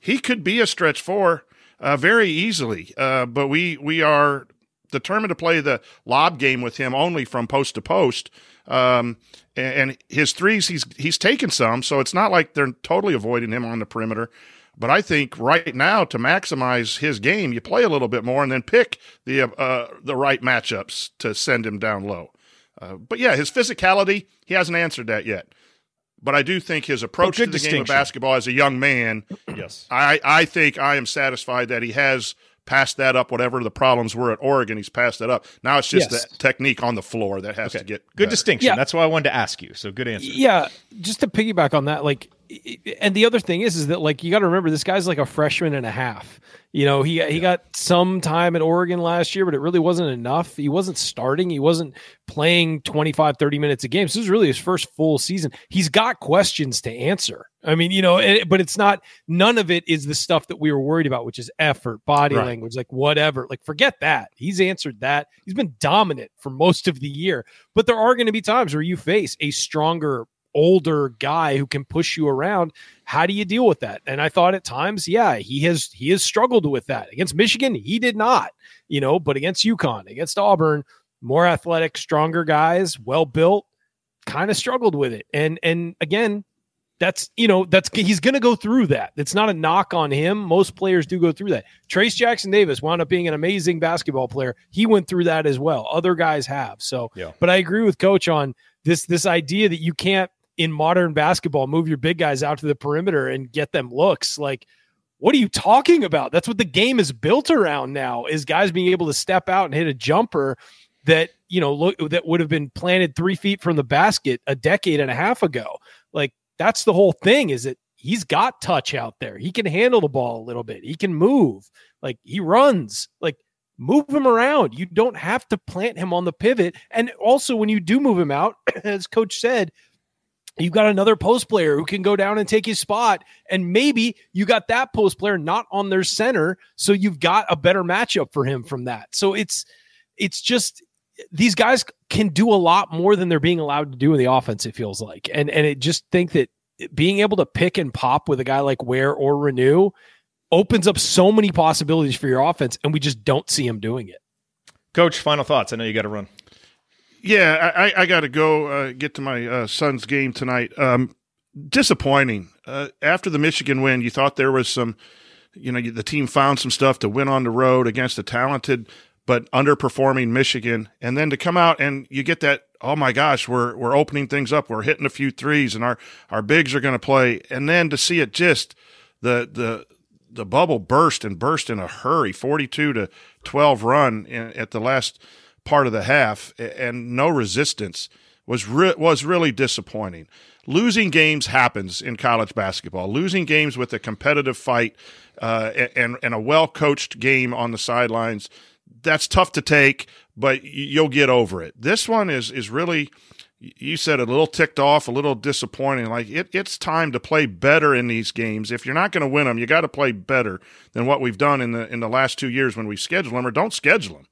He could be a stretch four uh, very easily. Uh, but we we are determined to play the lob game with him only from post to post. Um, and, and his threes, he's he's taken some, so it's not like they're totally avoiding him on the perimeter. But I think right now to maximize his game, you play a little bit more and then pick the uh, the right matchups to send him down low. Uh, but yeah, his physicality, he hasn't answered that yet. But I do think his approach to the game of basketball as a young man, yes. I, I think I am satisfied that he has passed that up. Whatever the problems were at Oregon, he's passed that up. Now it's just Yes. the technique on the floor that has to get Good better. distinction. Yeah. That's why I wanted to ask you. So good answer. Yeah, just to piggyback on that, like, and the other thing is, is that like you got to remember this guy's like a freshman and a half. You know, he he got some time at Oregon last year, but it really wasn't enough. He wasn't starting. He wasn't playing 25, 30 minutes a game. So this is really his first full season. He's got questions to answer. I mean, you know, it, but it's not. None of it is the stuff that we were worried about, which is effort, body Right. language, like whatever. Like forget that. He's answered that. He's been dominant for most of the year. But there are going to be times where you face a stronger older guy who can push you around how do you deal with that? And i thought at times yeah he has he has struggled with that. Against michigan he did not you know but against UConn against auburn more athletic stronger guys well built kind of struggled with it. And and again that's you know that's he's going to go through that. It's not a knock on him. Most players do go through that. Trayce jackson davis wound up being an amazing basketball player. He went through that as well. Other guys have. So Yeah. but i agree with coach on this this idea that you can't in modern basketball move your big guys out to the perimeter and get them looks. Like what are you talking about? That's what the game is built around now is guys being able to step out and hit a jumper that you know look that would have been planted three feet from the basket a decade and a half ago. Like that's the whole thing is that he's got touch out there. He can handle the ball a little bit. He can move. Like he runs. Like move him around. You don't have to plant him on the pivot. And also when you do move him out as coach said you've got another post player who can go down and take his spot. And maybe you got that post player not on their center. So you've got a better matchup for him from that. So it's it's just these guys can do a lot more than they're being allowed to do in the offense it feels like. And and it just think that being able to pick and pop with a guy like Ware or Reneau opens up so many possibilities for your offense and we just don't see him doing it. Coach, final thoughts. I know you got to run. Yeah, I, I- got to go uh, get to my uh, son's game tonight. Um, disappointing. Uh, after the Michigan win, you thought there was some, you know, the team found some stuff to win on the road against a talented but underperforming Michigan, and then to come out and you get that. Oh my gosh, we're we're opening things up. We're hitting a few threes, and our our bigs are going to play. And then to see it just the the the bubble burst and burst in a hurry 42 to 12 run in, at the last part of the half and no resistance was re- was really disappointing losing games happens in college basketball losing games with a competitive fight uh, and and a well coached game on the sidelines that's tough to take but you'll get over it this one is is really you said a little ticked off, a little disappointing. Like it, it's time to play better in these games. If you're not going to win them, you got to play better than what we've done in the in the last two years when we schedule them, or don't schedule them.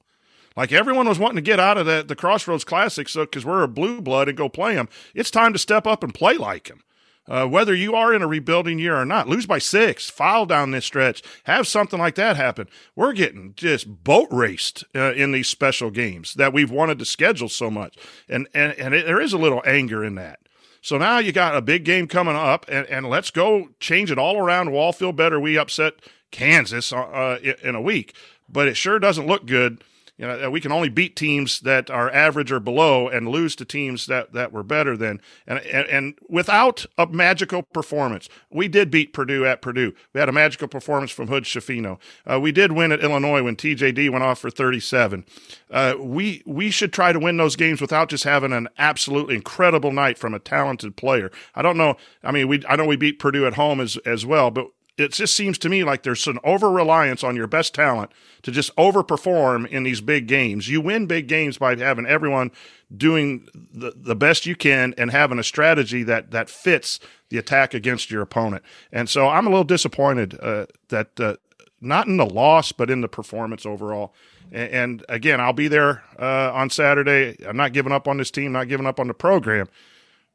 Like everyone was wanting to get out of the the Crossroads Classic, so because we're a blue blood and go play them, it's time to step up and play like them. Uh, whether you are in a rebuilding year or not, lose by six, file down this stretch, have something like that happen. We're getting just boat raced uh, in these special games that we've wanted to schedule so much, and and and it, there is a little anger in that. So now you got a big game coming up, and, and let's go change it all around. We'll all feel better. We upset Kansas uh, uh in a week, but it sure doesn't look good you know, we can only beat teams that are average or below and lose to teams that, that were better than. And, and, and without a magical performance, we did beat Purdue at Purdue. We had a magical performance from Hood Schifino. Uh, we did win at Illinois when TJD went off for 37. Uh, we, we should try to win those games without just having an absolutely incredible night from a talented player. I don't know. I mean, we, I know we beat Purdue at home as, as well, but it just seems to me like there's an over reliance on your best talent to just overperform in these big games. You win big games by having everyone doing the, the best you can and having a strategy that that fits the attack against your opponent. And so I'm a little disappointed uh, that uh, not in the loss, but in the performance overall. And, and again, I'll be there uh, on Saturday. I'm not giving up on this team, not giving up on the program.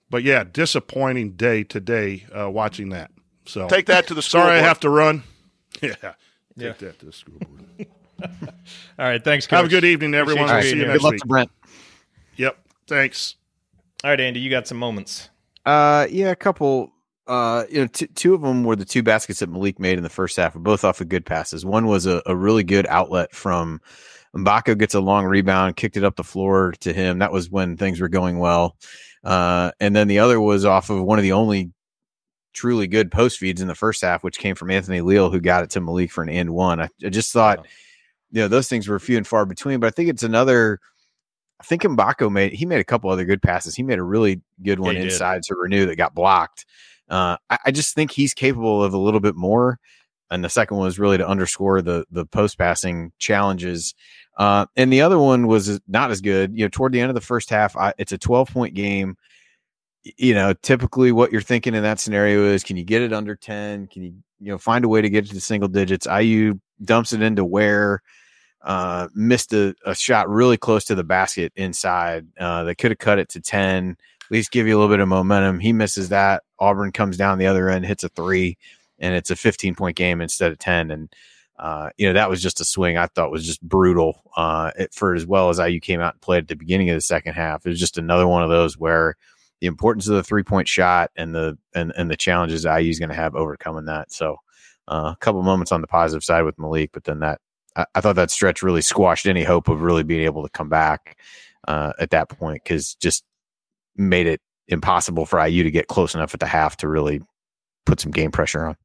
But yeah, disappointing day today uh, watching that. So take that to the Sorry, scoreboard. I have to run. Yeah, take Yeah. that to the scoreboard. All right, thanks, Coach. have a good evening, everyone. We'll you see you being next Good luck week. to Brent. Yep. Thanks. All right, Andy, you got some moments. Uh, yeah, a couple. Uh, you know, t- two of them were the two baskets that Malik made in the first half, both off of good passes. One was a, a really good outlet from Mgbako gets a long rebound, kicked it up the floor to him. That was when things were going well. Uh, and then the other was off of one of the only truly good post feeds in the first half, which came from Anthony Leal, who got it to Malik for an end one. I, I just thought, you know, those things were few and far between, but I think it's another. I think Mgbako made he made a couple other good passes. He made a really good one did. inside to Reneau that got blocked. Uh, I, I just think he's capable of a little bit more. And the second one was really to underscore the the post passing challenges. Uh, and the other one was not as good. You know, toward the end of the first half, I, it's a twelve point game. You know, typically what you're thinking in that scenario is, can you get it under ten? Can you you know find a way to get it to single digits? IU dumps it into Ware uh, missed a, a shot really close to the basket inside. Uh, they could have cut it to 10, at least give you a little bit of momentum. He misses that. Auburn comes down the other end, hits a three, and it's a 15 point game instead of 10. And, uh, you know, that was just a swing I thought was just brutal uh, it, for as well as IU came out and played at the beginning of the second half. It was just another one of those where the importance of the three point shot and the and, and the challenges IU is going to have overcoming that. So, uh, a couple moments on the positive side with Malik, but then that I, I thought that stretch really squashed any hope of really being able to come back uh, at that point because just made it impossible for IU to get close enough at the half to really put some game pressure on.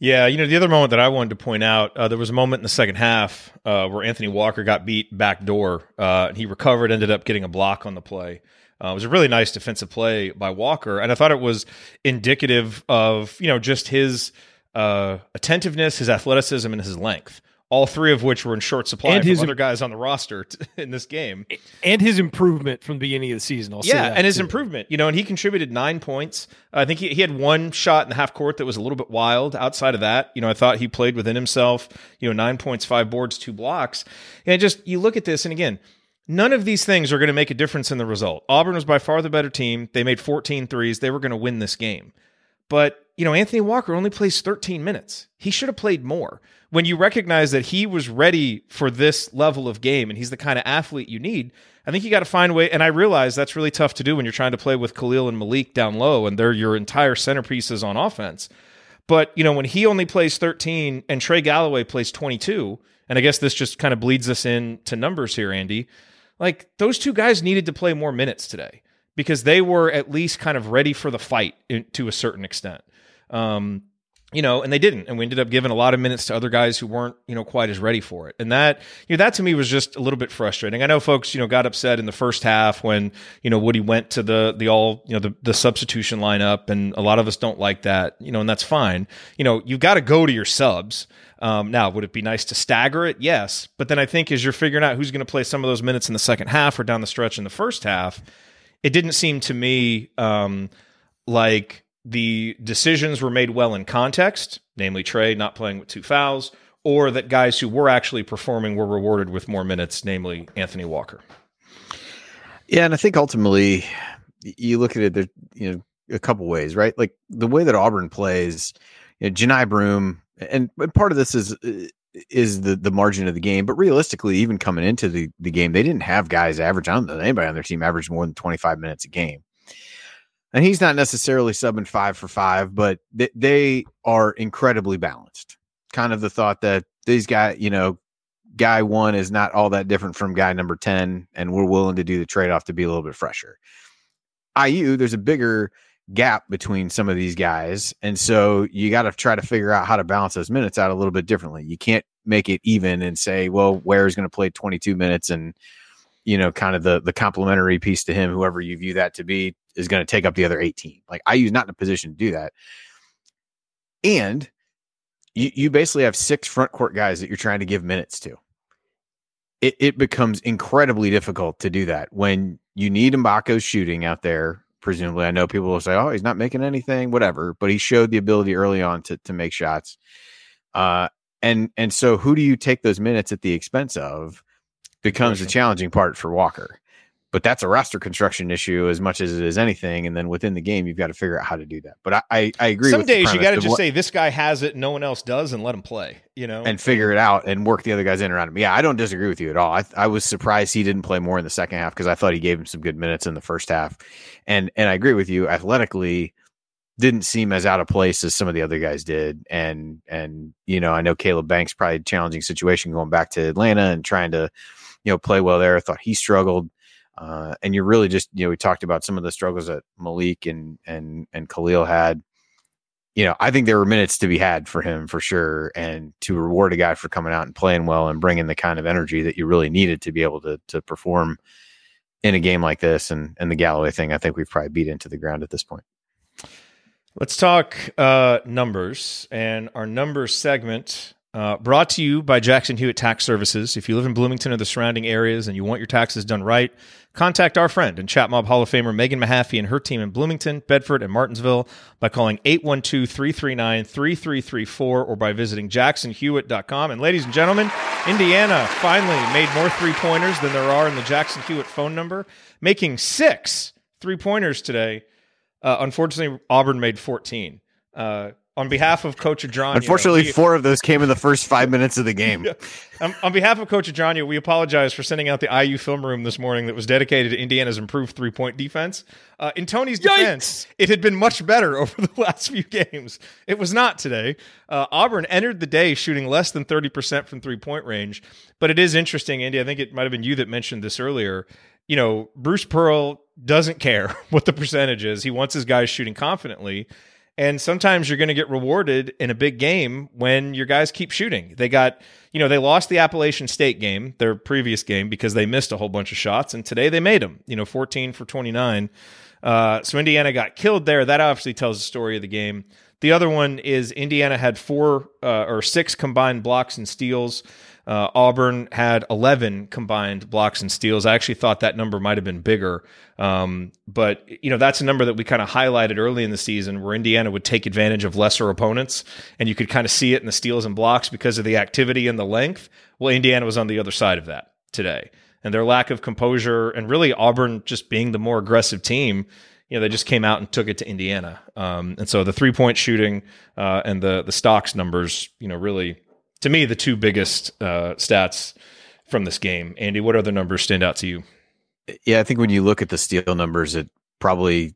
Yeah, you know, the other moment that I wanted to point out, uh, there was a moment in the second half uh, where Anthony Walker got beat back door, uh, and he recovered, ended up getting a block on the play. Uh, it was a really nice defensive play by Walker, and I thought it was indicative of you know just his uh, attentiveness, his athleticism, and his length. All three of which were in short supply And his- other guys on the roster t- in this game. and his improvement from the beginning of the season. I'll say yeah, and his too. improvement, you know, and he contributed nine points. I think he, he had one shot in the half court that was a little bit wild. Outside of that, you know, I thought he played within himself. You know, nine points, five boards, two blocks, and just you look at this, and again, none of these things are going to make a difference in the result. Auburn was by far the better team. They made 14 threes. They were going to win this game. But, you know, Anthony Walker only plays 13 minutes. He should have played more. When you recognize that he was ready for this level of game and he's the kind of athlete you need, I think you got to find a way. And I realize that's really tough to do when you're trying to play with Kel'el and Malik down low and they're your entire centerpieces on offense. But, you know, when he only plays 13 and Trey Galloway plays 22, and I guess this just kind of bleeds us in to numbers here, Andy, like those two guys needed to play more minutes today because they were at least kind of ready for the fight in, to a certain extent. Um, you know, and they didn't, and we ended up giving a lot of minutes to other guys who weren't, you know, quite as ready for it. And that, you know, that to me was just a little bit frustrating. I know folks, you know, got upset in the first half when, you know, Woody went to the the all, you know, the the substitution lineup, and a lot of us don't like that, you know, and that's fine. You know, you've got to go to your subs. Um, now, would it be nice to stagger it? Yes, but then I think as you're figuring out who's going to play some of those minutes in the second half or down the stretch in the first half, it didn't seem to me um, like the decisions were made well in context, namely Trey not playing with two fouls, or that guys who were actually performing were rewarded with more minutes, namely Anthony Walker. Yeah, and I think ultimately you look at it, there, you know, a couple ways, right? Like the way that Auburn plays, you know, Broome, and, and part of this is is the the margin of the game, but realistically, even coming into the the game, they didn't have guys average. I don't know anybody on their team averaged more than twenty five minutes a game. And he's not necessarily subbing five for five, but they, they are incredibly balanced. Kind of the thought that these guys, you know, guy one is not all that different from guy number 10, and we're willing to do the trade off to be a little bit fresher. IU, there's a bigger gap between some of these guys. And so you got to try to figure out how to balance those minutes out a little bit differently. You can't make it even and say, well, Ware is going to play 22 minutes and, you know, kind of the, the complementary piece to him, whoever you view that to be, is going to take up the other 18. Like IU's not in a position to do that. And you, you basically have six front court guys that you're trying to give minutes to. It, it becomes incredibly difficult to do that when you need Mgbako's shooting out there presumably. I know people will say, "Oh, he's not making anything, whatever," but he showed the ability early on to to make shots. Uh, and and so, who do you take those minutes at the expense of? Becomes the challenging part for Walker. But that's a roster construction issue as much as it is anything. And then within the game, you've got to figure out how to do that. But I, I, I agree. Some days you got to just what, say this guy has it, no one else does, and let him play. You know, and figure it out and work the other guys in around him. Yeah, I don't disagree with you at all. I, I was surprised he didn't play more in the second half because I thought he gave him some good minutes in the first half. And and I agree with you. Athletically, didn't seem as out of place as some of the other guys did. And and you know, I know Caleb Banks probably challenging situation going back to Atlanta and trying to, you know, play well there. I thought he struggled. Uh, and you're really just, you know, we talked about some of the struggles that Malik and and and Kel'el had. You know, I think there were minutes to be had for him for sure, and to reward a guy for coming out and playing well and bringing the kind of energy that you really needed to be able to to perform in a game like this. And and the Galloway thing, I think we've probably beat into the ground at this point. Let's talk uh, numbers and our numbers segment uh, brought to you by Jackson Hewitt Tax Services. If you live in Bloomington or the surrounding areas and you want your taxes done right, contact our friend and Chat Mob Hall of Famer Megan Mahaffey and her team in Bloomington, Bedford, and Martinsville by calling 812 339 3334 or by visiting jacksonhewitt.com. And ladies and gentlemen, Indiana finally made more three pointers than there are in the Jackson Hewitt phone number, making six three pointers today. Uh, unfortunately, Auburn made 14. Uh, on behalf of Coach Adranya. Unfortunately, we, four of those came in the first five minutes of the game. um, on behalf of Coach Adranya, we apologize for sending out the IU film room this morning that was dedicated to Indiana's improved three point defense. Uh, in Tony's defense, Yikes! it had been much better over the last few games. It was not today. Uh, Auburn entered the day shooting less than 30% from three point range. But it is interesting, Andy. I think it might have been you that mentioned this earlier. You know, Bruce Pearl doesn't care what the percentage is. He wants his guys shooting confidently. And sometimes you're going to get rewarded in a big game when your guys keep shooting. They got, you know, they lost the Appalachian State game, their previous game, because they missed a whole bunch of shots. And today they made them, you know, 14 for 29. Uh, so Indiana got killed there. That obviously tells the story of the game. The other one is Indiana had four uh, or six combined blocks and steals. Uh, Auburn had 11 combined blocks and steals. I actually thought that number might have been bigger. Um, but, you know, that's a number that we kind of highlighted early in the season where Indiana would take advantage of lesser opponents. And you could kind of see it in the steals and blocks because of the activity and the length. Well, Indiana was on the other side of that today. And their lack of composure and really Auburn just being the more aggressive team you know they just came out and took it to Indiana, um, and so the three point shooting uh, and the the stocks numbers, you know, really to me, the two biggest uh, stats from this game. Andy, what other numbers stand out to you? Yeah, I think when you look at the steal numbers, it probably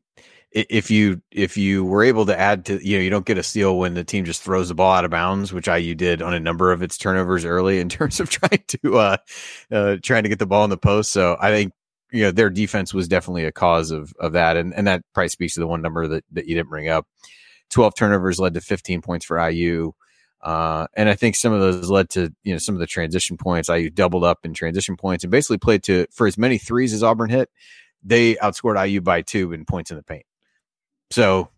if you if you were able to add to you know you don't get a steal when the team just throws the ball out of bounds, which IU did on a number of its turnovers early in terms of trying to uh, uh trying to get the ball in the post. So I think you know their defense was definitely a cause of of that, and and that probably speaks to the one number that that you didn't bring up. Twelve turnovers led to 15 points for IU. Uh, and I think some of those led to you know some of the transition points. IU doubled up in transition points and basically played to for as many threes as Auburn hit. They outscored IU by two in points in the paint. So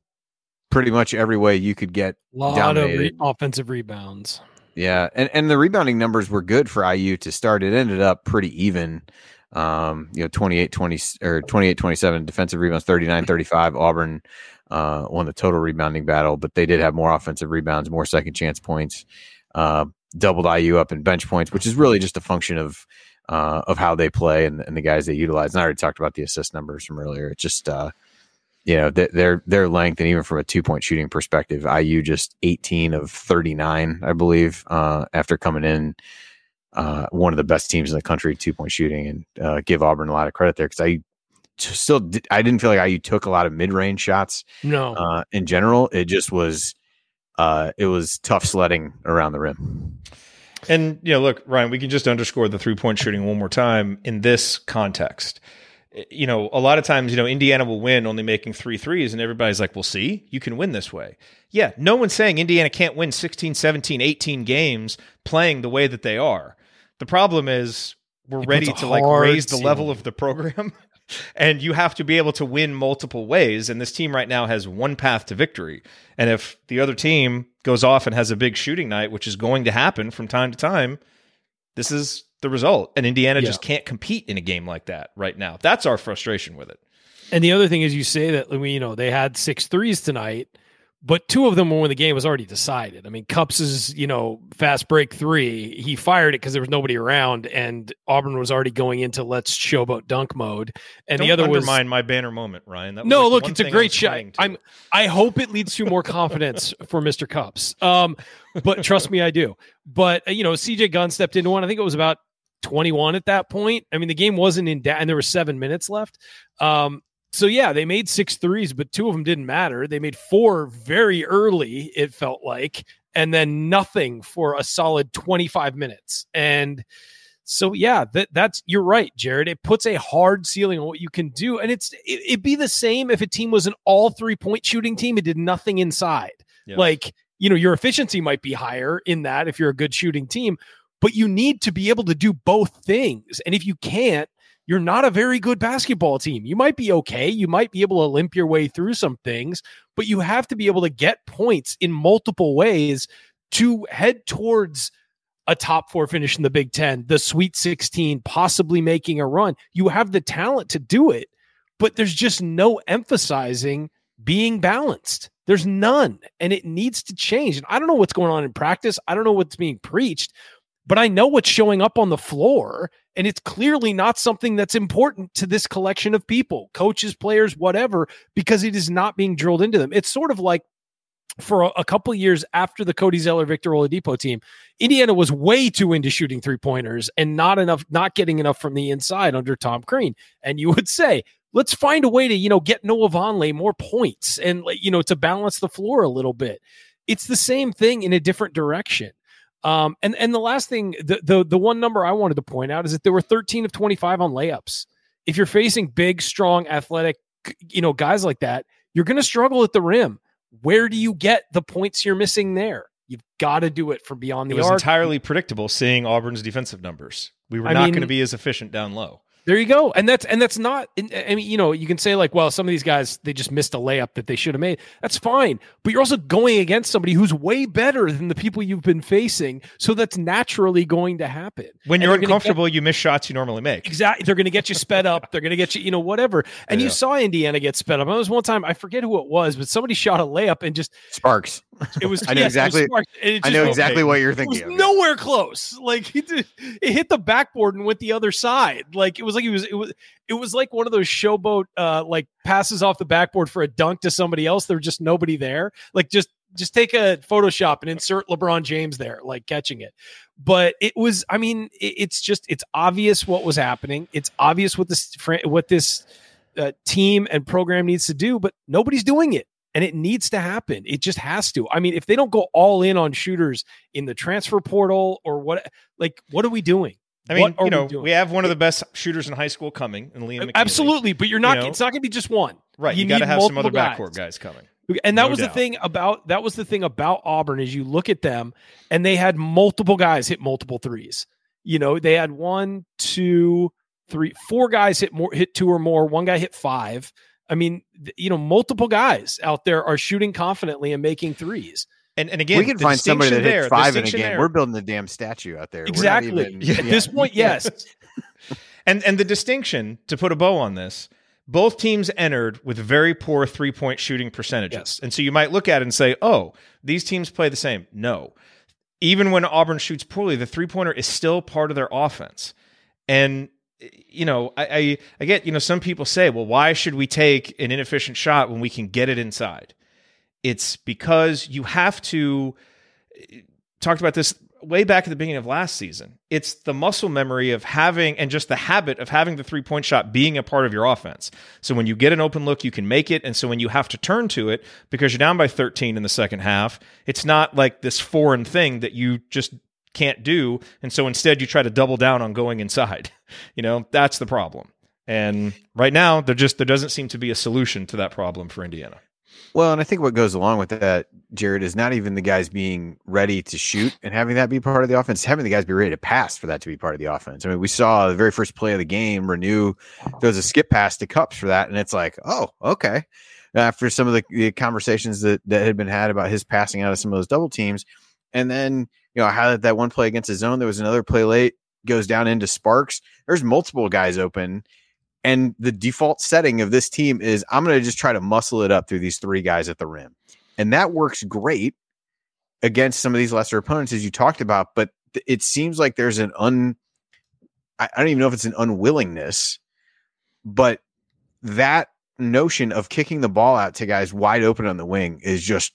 pretty much every way you could get a lot dominated. of re- offensive rebounds. Yeah, and and the rebounding numbers were good for IU to start. It ended up pretty even Um, you know, 28 20 or 28 27 defensive rebounds, 39 35. Auburn uh, won the total rebounding battle, but they did have more offensive rebounds, more second chance points, uh, doubled IU up in bench points, which is really just a function of uh, of how they play and, and the guys they utilize. And I already talked about the assist numbers from earlier. It's just uh, you know th- their their length and even from a two point shooting perspective, IU just 18 of 39, I believe, uh, after coming in uh, one of the best teams in the country two point shooting, and uh, give Auburn a lot of credit there because I still did, I didn't feel like IU took a lot of mid range shots. No, uh, in general, it just was uh, it was tough sledding around the rim. And you know, look, Ryan, we can just underscore the three point shooting one more time in this context. You know, a lot of times, you know, Indiana will win only making three threes, and everybody's like, well, see, you can win this way. Yeah, no one's saying Indiana can't win 16, 17, 18 games playing the way that they are. The problem is we're It ready to like hard raise the level of the program. and you have to be able to win multiple ways. And this team right now has one path to victory. And if the other team goes off and has a big shooting night, which is going to happen from time to time, this is the result. And Indiana Yeah. just can't compete in a game like that right now. That's our frustration with it. And the other thing is, you say that I mean, you know they had six threes tonight, but two of them were when the game was already decided. I mean, Cupps's you know fast break three, he fired it because there was nobody around, and Auburn was already going into let's showboat dunk mode. And Don't the other was undermine my banner moment, Ryan. That no, like look, it's a great shot. I'm. I hope it leads to more confidence for Mr. Cupps. Um, but trust me, I do. But uh, you know, CJ Gunn stepped into one. I think it was about 21 at that point. I mean, the game wasn't in doubt, and there were seven minutes left. Um, so yeah, they made six threes, but two of them didn't matter. They made four very early. It felt like, and then nothing for a solid 25 minutes. And so yeah, that that's you're right, Jerod. It puts a hard ceiling on what you can do, and it's it, it'd be the same if a team was an all three point shooting team. It did nothing inside. Yeah. Like you know, your efficiency might be higher in that if you're a good shooting team, but you need to be able to do both things. And if you can't, you're not a very good basketball team. You might be okay. You might be able to limp your way through some things, but you have to be able to get points in multiple ways to head towards a top four finish in the Big Ten, the Sweet 16, possibly making a run. You have the talent to do it, but there's just no emphasizing being balanced. There's none, and it needs to change. And I don't know what's going on in practice. I don't know what's being preached, but I know what's showing up on the floor, and it's clearly not something that's important to this collection of people, coaches, players, whatever, because it is not being drilled into them. It's sort of like for a, a couple years after the Cody Zeller Victor Oladipo team, Indiana was way too into shooting three pointers and not enough, not getting enough from the inside under Tom Crean. And you would say, let's find a way to, you know, get Noah Vonleh more points and, you know, to balance the floor a little bit. It's the same thing in a different direction. Um, and and the last thing, the, the the one number I wanted to point out is that there were 13 of 25 on layups. If you're facing big, strong, athletic, you know, guys like that, you're going to struggle at the rim. Where do you get the points you're missing there? You've got to do it from beyond the. it was arc. entirely predictable seeing Auburn's defensive numbers. We were I not going to be as efficient down low. There you go. And that's and that's not I mean, you know, you can say like, well, some of these guys they just missed a layup that they should have made. That's fine. But you're also going against somebody who's way better than the people you've been facing. So that's naturally going to happen. When you're they're get- uncomfortable, you miss shots you normally make. Exactly. They're going to get you sped up. They're going to get you, you know, whatever. And Yeah. you saw Indiana get sped up. There was one time, I forget who it was, but somebody shot a layup and just, Sparks. it was, I know yes, exactly- smart. And I know went- exactly what you're It thinking was of. nowhere close. Like it, it hit the backboard and went the other side. Like it was like it was it was it was like one of those showboat uh like passes off the backboard for a dunk to somebody else. There was just nobody there. Like just just take a Photoshop and insert LeBron James there, like catching it. But it was, I mean, it, it's just it's obvious what was happening. It's obvious what this what this uh, team and program needs to do, but nobody's doing it and it needs to happen. It just has to. I mean, if they don't go all in on shooters in the transfer portal or what, like, what are we doing? I mean, you know, we we have one of the best shooters in high school coming, in Liam McNeeley. Absolutely, but you're not. You know? it's not going to be just one, Right. You, You got to have some other multiple backcourt guys coming. And that No was the thing about that was the thing about Auburn is you look at them and they had multiple guys hit multiple threes. You know, they had one, two, three, four guys hit more hit two or more. One guy hit five. I mean, you know, multiple guys out there are shooting confidently and making threes. And, and again, we can the find somebody that distinction hit there- five in a distinction game. there- We're building a damn statue out there. Exactly. even- At this point, yes. And and the distinction to put a bow on this, both teams entered with very poor three point shooting percentages, Yes. and so you might look at it and say, "Oh, these teams play the same." No, even when Auburn shoots poorly, the three pointer is still part of their offense, and you know, I, I I get you know some people say, "Well, why should we take an inefficient shot when we can get it inside?" It's because you have to talked about this way back at the beginning of last season. It's the muscle memory of having and just the habit of having the three point shot being a part of your offense. So when you get an open look, you can make it. And so when you have to turn to it because you're down by 13 in the second half, it's not like this foreign thing that you just can't do. And so instead you try to double down on going inside. You know, that's the problem. And right now there just there doesn't seem to be a solution to that problem for Indiana. Well, and I think what goes along with that, Jerod, is not even the guys being ready to shoot and having that be part of the offense, having the guys be ready to pass for that to be part of the offense. I mean, we saw the very first play of the game, Reneau does a skip pass to Cupps for that, and it's like, oh, okay. After some of the, the conversations that, that had been had about his passing out of some of those double teams. And then, you know, I highlighted that one play against the zone. There was another play late, goes down into Sparks. There's multiple guys open. And the default setting of this team is I'm going to just try to muscle it up through these three guys at the rim. And that works great against some of these lesser opponents, as you talked about. But th- it seems like there's an un, I, I don't even know if it's an unwillingness, but that notion of kicking the ball out to guys wide open on the wing is just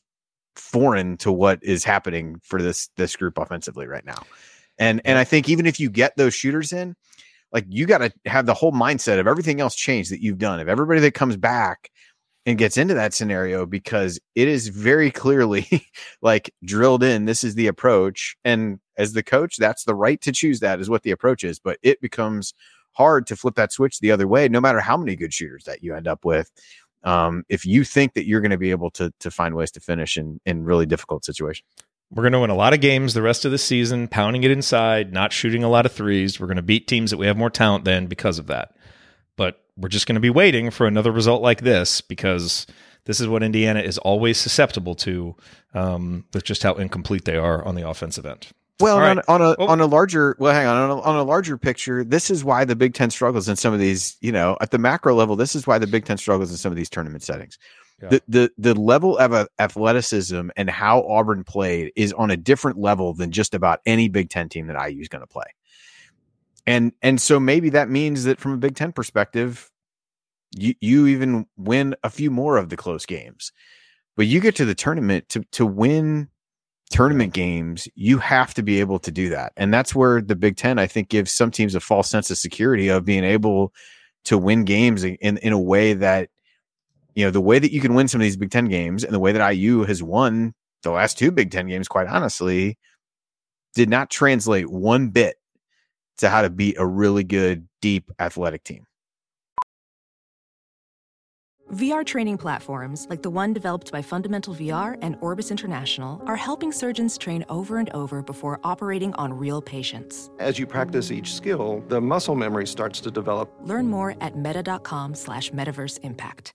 foreign to what is happening for this this group offensively right now. And and I think even if you get those shooters in, like you got to have the whole mindset of everything else changed that you've done. If everybody that comes back and gets into that scenario because it is very clearly like drilled in this is the approach and as the coach that's the right to choose that is what the approach is but it becomes hard to flip that switch the other way no matter how many good shooters that you end up with um, if you think that you're going to be able to to find ways to finish in in really difficult situations We're going to win a lot of games the rest of the season, pounding it inside, not shooting a lot of threes. We're going to beat teams that we have more talent than because of that. But we're just going to be waiting for another result like this because this is what Indiana is always susceptible to um, with just how incomplete they are on the offensive end. Well, All on, on a Oh. on a larger well, hang on, on a, on a larger picture, this is why the Big Ten struggles in some of these. You know, at the macro level, this is why the Big Ten struggles in some of these tournament settings. Yeah. The, the the level of athleticism and how Auburn played is on a different level than just about any Big Ten team that IU is going to play. And and so maybe that means that from a Big Ten perspective, you you even win a few more of the close games, but you get to the tournament to to win tournament games, you have to be able to do that. And that's where the Big Ten, I think, gives some teams a false sense of security of being able to win games in, in a way that, you know, the way that you can win some of these Big Ten games and the way that IU has won the last two Big Ten games, quite honestly, did not translate one bit to how to beat a really good, deep athletic team. VR training platforms, like the one developed by Fundamental VR and Orbis International, are helping surgeons train over and over before operating on real patients. As you practice each skill, the muscle memory starts to develop. Learn more at meta.com slash metaverse impact.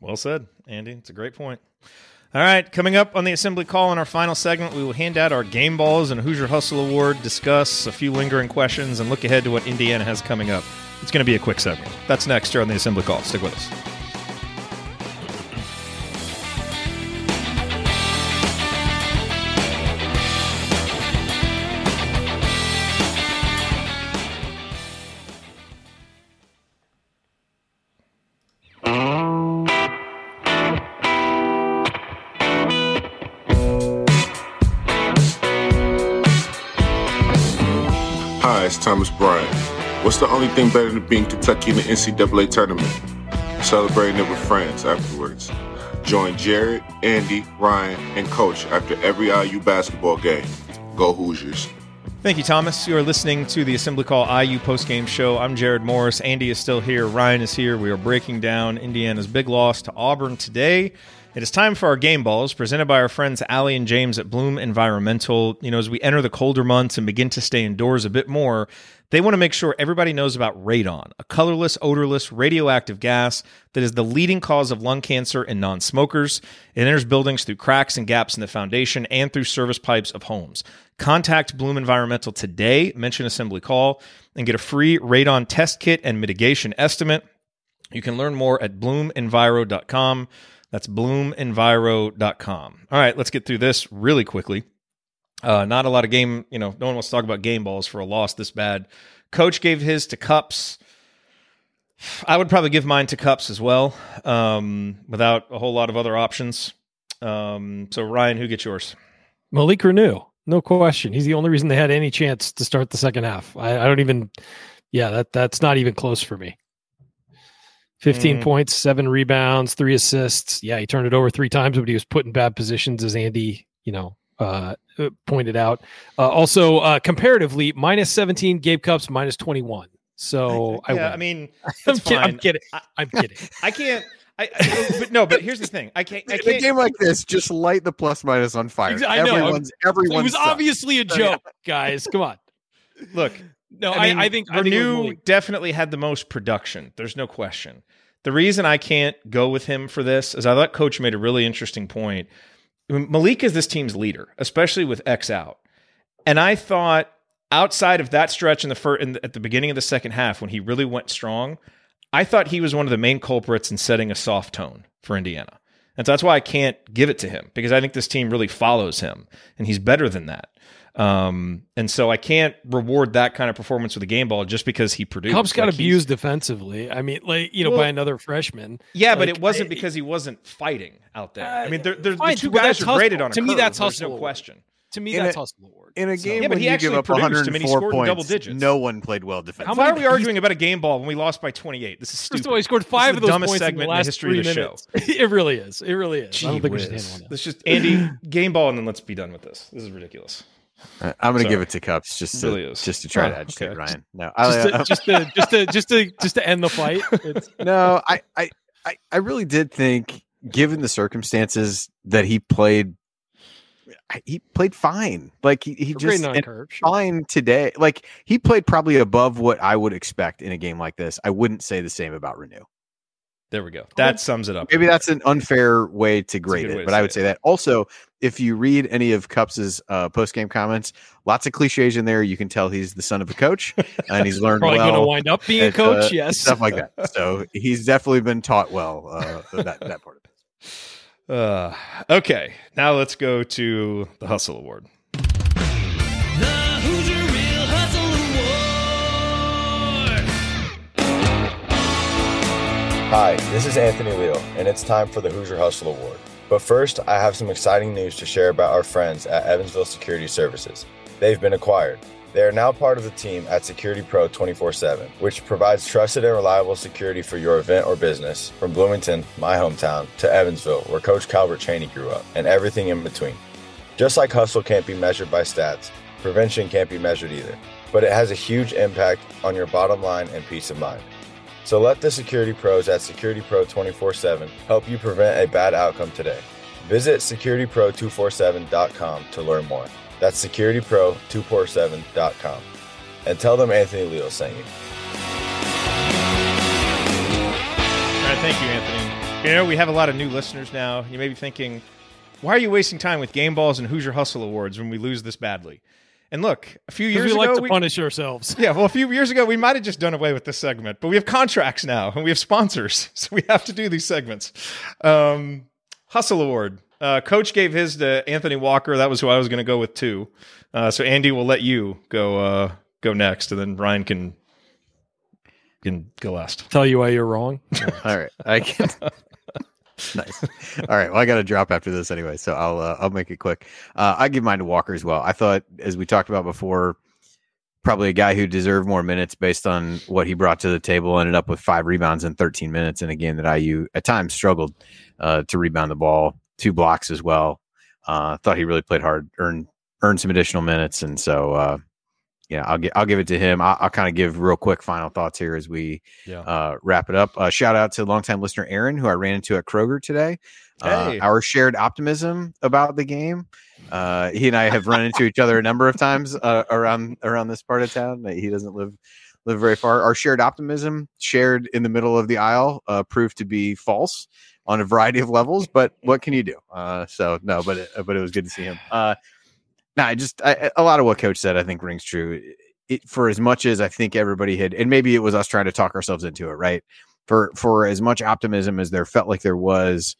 Well said, Andy. It's a great point. All right, coming up on the assembly call in our final segment, we will hand out our Game Balls and Hoosier Hustle Award, discuss a few lingering questions, and look ahead to what Indiana has coming up. It's going to be a quick segment. That's next here on the assembly call. Stick with us. Thomas Bryant. What's the only thing better than being Kentucky in the NCAA tournament? Celebrating it with friends afterwards. Join Jerod, Andy, Ryan, and Coach after every IU basketball game. Go Hoosiers. Thank you, Thomas. You are listening to the Assembly Call IU postgame show. I'm Jerod Morris. Andy is still here. Ryan is here. We are breaking down Indiana's big loss to Auburn today. It is time for our game balls presented by our friends Allie and James at Bloom Environmental. You know, as we enter the colder months and begin to stay indoors a bit more, they want to make sure everybody knows about radon, a colorless, odorless, radioactive gas that is the leading cause of lung cancer in non smokers. It enters buildings through cracks and gaps in the foundation and through service pipes of homes. Contact Bloom Environmental today, mention Assembly Call, and get a free radon test kit and mitigation estimate. You can learn more at bloomenviro.com. That's bloomenviro.com. All right, let's get through this really quickly. Uh, not a lot of game, you know, no one wants to talk about game balls for a loss this bad. Coach gave his to Cupps. I would probably give mine to Cupps as well, um, without a whole lot of other options. Um, so, Ryan, who gets yours? Malik Reneau, no question. He's the only reason they had any chance to start the second half. I, I don't even, yeah, that that's not even close for me. 15 Mm. points, seven rebounds, three assists. Yeah, he turned it over three times, but he was put in bad positions, as Andy, you know, uh, uh, pointed out. Uh, also, uh, comparatively, minus 17, Gabe Cupps, minus 21. So I, yeah, win. I mean, I'm, that's kid- I'm fine. kidding. I'm kidding. I can't. I, I but no, but here's the thing. I can't. I In a can't. game like this, just light the plus minus on fire. Exa- I know. Everyone's everyone's it was sucks. obviously a joke, guys. Come on. Look, No, I, mean, I think I think it was Reneau definitely had the most production. There's no question. The reason I can't go with him for this is I thought Coach made a really interesting point. Malik is this team's leader, especially with X out, and I thought outside of that stretch in the first, in at the beginning of the second half when he really went strong, I thought he was one of the main culprits in setting a soft tone for Indiana. And so that's why I can't give it to him because I think this team really follows him and he's better than that. Um, and so I can't reward that kind of performance with a game ball just because he produced. Cupps got Like, abused defensively. I mean, like you know, Well, by another freshman. Yeah, but it wasn't I- because he wasn't fighting out there. Uh, I mean, they're, they're, the two guys that's are graded hustle. on a To me, curve. that's There's no question. To me, In that's a- hustle award. In a So- game Yeah, but when he you actually give up produced. I mean, he 104 scored in double points, digits. no one played well defensively. Why are we arguing about a game ball when we lost by 28? This is stupid. First of all, he scored five of those dumbest points in segment the in the last history three of the show. minutes. it really is. It really is. I don't think we should Gee handle whiz. on Let's just Andy game ball and then let's be done with this. This is ridiculous. Uh, I'm going to Sorry. give it to Cupps just to really just to try Oh, to agitate okay. Ryan. No, that. I, Just to, just to just to just to just to end the fight. It's, no, I, I, I, I really did think, given the circumstances, that he played. He played fine. Like he, he just grading on a and curve. Sure. fine today. Like he played probably above what I would expect in a game like this. I wouldn't say the same about Reneau. There we go. That sums it up. Maybe that's an unfair way to grade it, but I say would it. say that. Also, if you read any of Cupps's uh, post game comments, lots of cliches in there. You can tell he's the son of a coach, and he's learned Probably going to wind up being a coach. uh, yes. stuff like that. So he's definitely been taught well uh, that that part of it. Uh, okay, now let's go to the Hustle Award. The Hoosier Real Hustle Award. Hi, this is Anthony Leal, and it's time for the Hoosier Hustle Award. But first, I have some exciting news to share about our friends at Evansville Security Services. They've been acquired. They are now part of the team at Security Pro 24 7, which provides trusted and reliable security for your event or business from Bloomington, my hometown, to Evansville, where Coach Calbert Cheaney grew up, and everything in between. Just like hustle can't be measured by stats, prevention can't be measured either, but it has a huge impact on your bottom line and peace of mind. So let the security pros at Security Pro 24 7 help you prevent a bad outcome today. Visit securitypro247.com to learn more. That's securitypro247.com. And tell them Anthony Leal sent you. All right, thank you, Anthony. You know, we have a lot of new listeners now. You may be thinking, why are you wasting time with game balls and Hoosier Hustle Awards when we lose this badly? And look, a few Because years we like ago, to punish ourselves. yeah, well, a few years ago, we might have just done away with this segment, but we have contracts now and we have sponsors, so we have to do these segments. Um, Hustle Award. Uh, Coach gave his to Anthony Walker. That was who I was going to go with too. Uh, so Andy will let you go uh, go next, and then Ryan can can go last. Tell you why you're wrong. All right, I can. nice. All right. Well, I got to drop after this anyway, so I'll uh, I'll make it quick. Uh, I give mine to Walker as well. I thought, as we talked about before, probably a guy who deserved more minutes based on what he brought to the table. Ended up with five rebounds in 13 minutes in a game that IU at times struggled uh, to rebound the ball, two blocks as well. Uh, thought he really played hard, earned earned some additional minutes, and so uh, yeah, I'll get I'll give it to him. I'll, I'll kind of give real quick final thoughts here as we Yeah. uh, wrap it up. Uh, shout out to longtime listener Aaron, who I ran into at Kroger today. Uh, our shared optimism about the game. Uh, he and I have run into each other a number of times uh, around around this part of town. He doesn't live live very far. Our shared optimism, shared in the middle of the aisle, uh, proved to be false on a variety of levels. But what can you do? Uh, so no, but it, but it was good to see him. No, I just I, a lot of what Coach said I think rings true. It, for as much as I think everybody had, and maybe it was us trying to talk ourselves into it, right? For for as much optimism as there felt like there was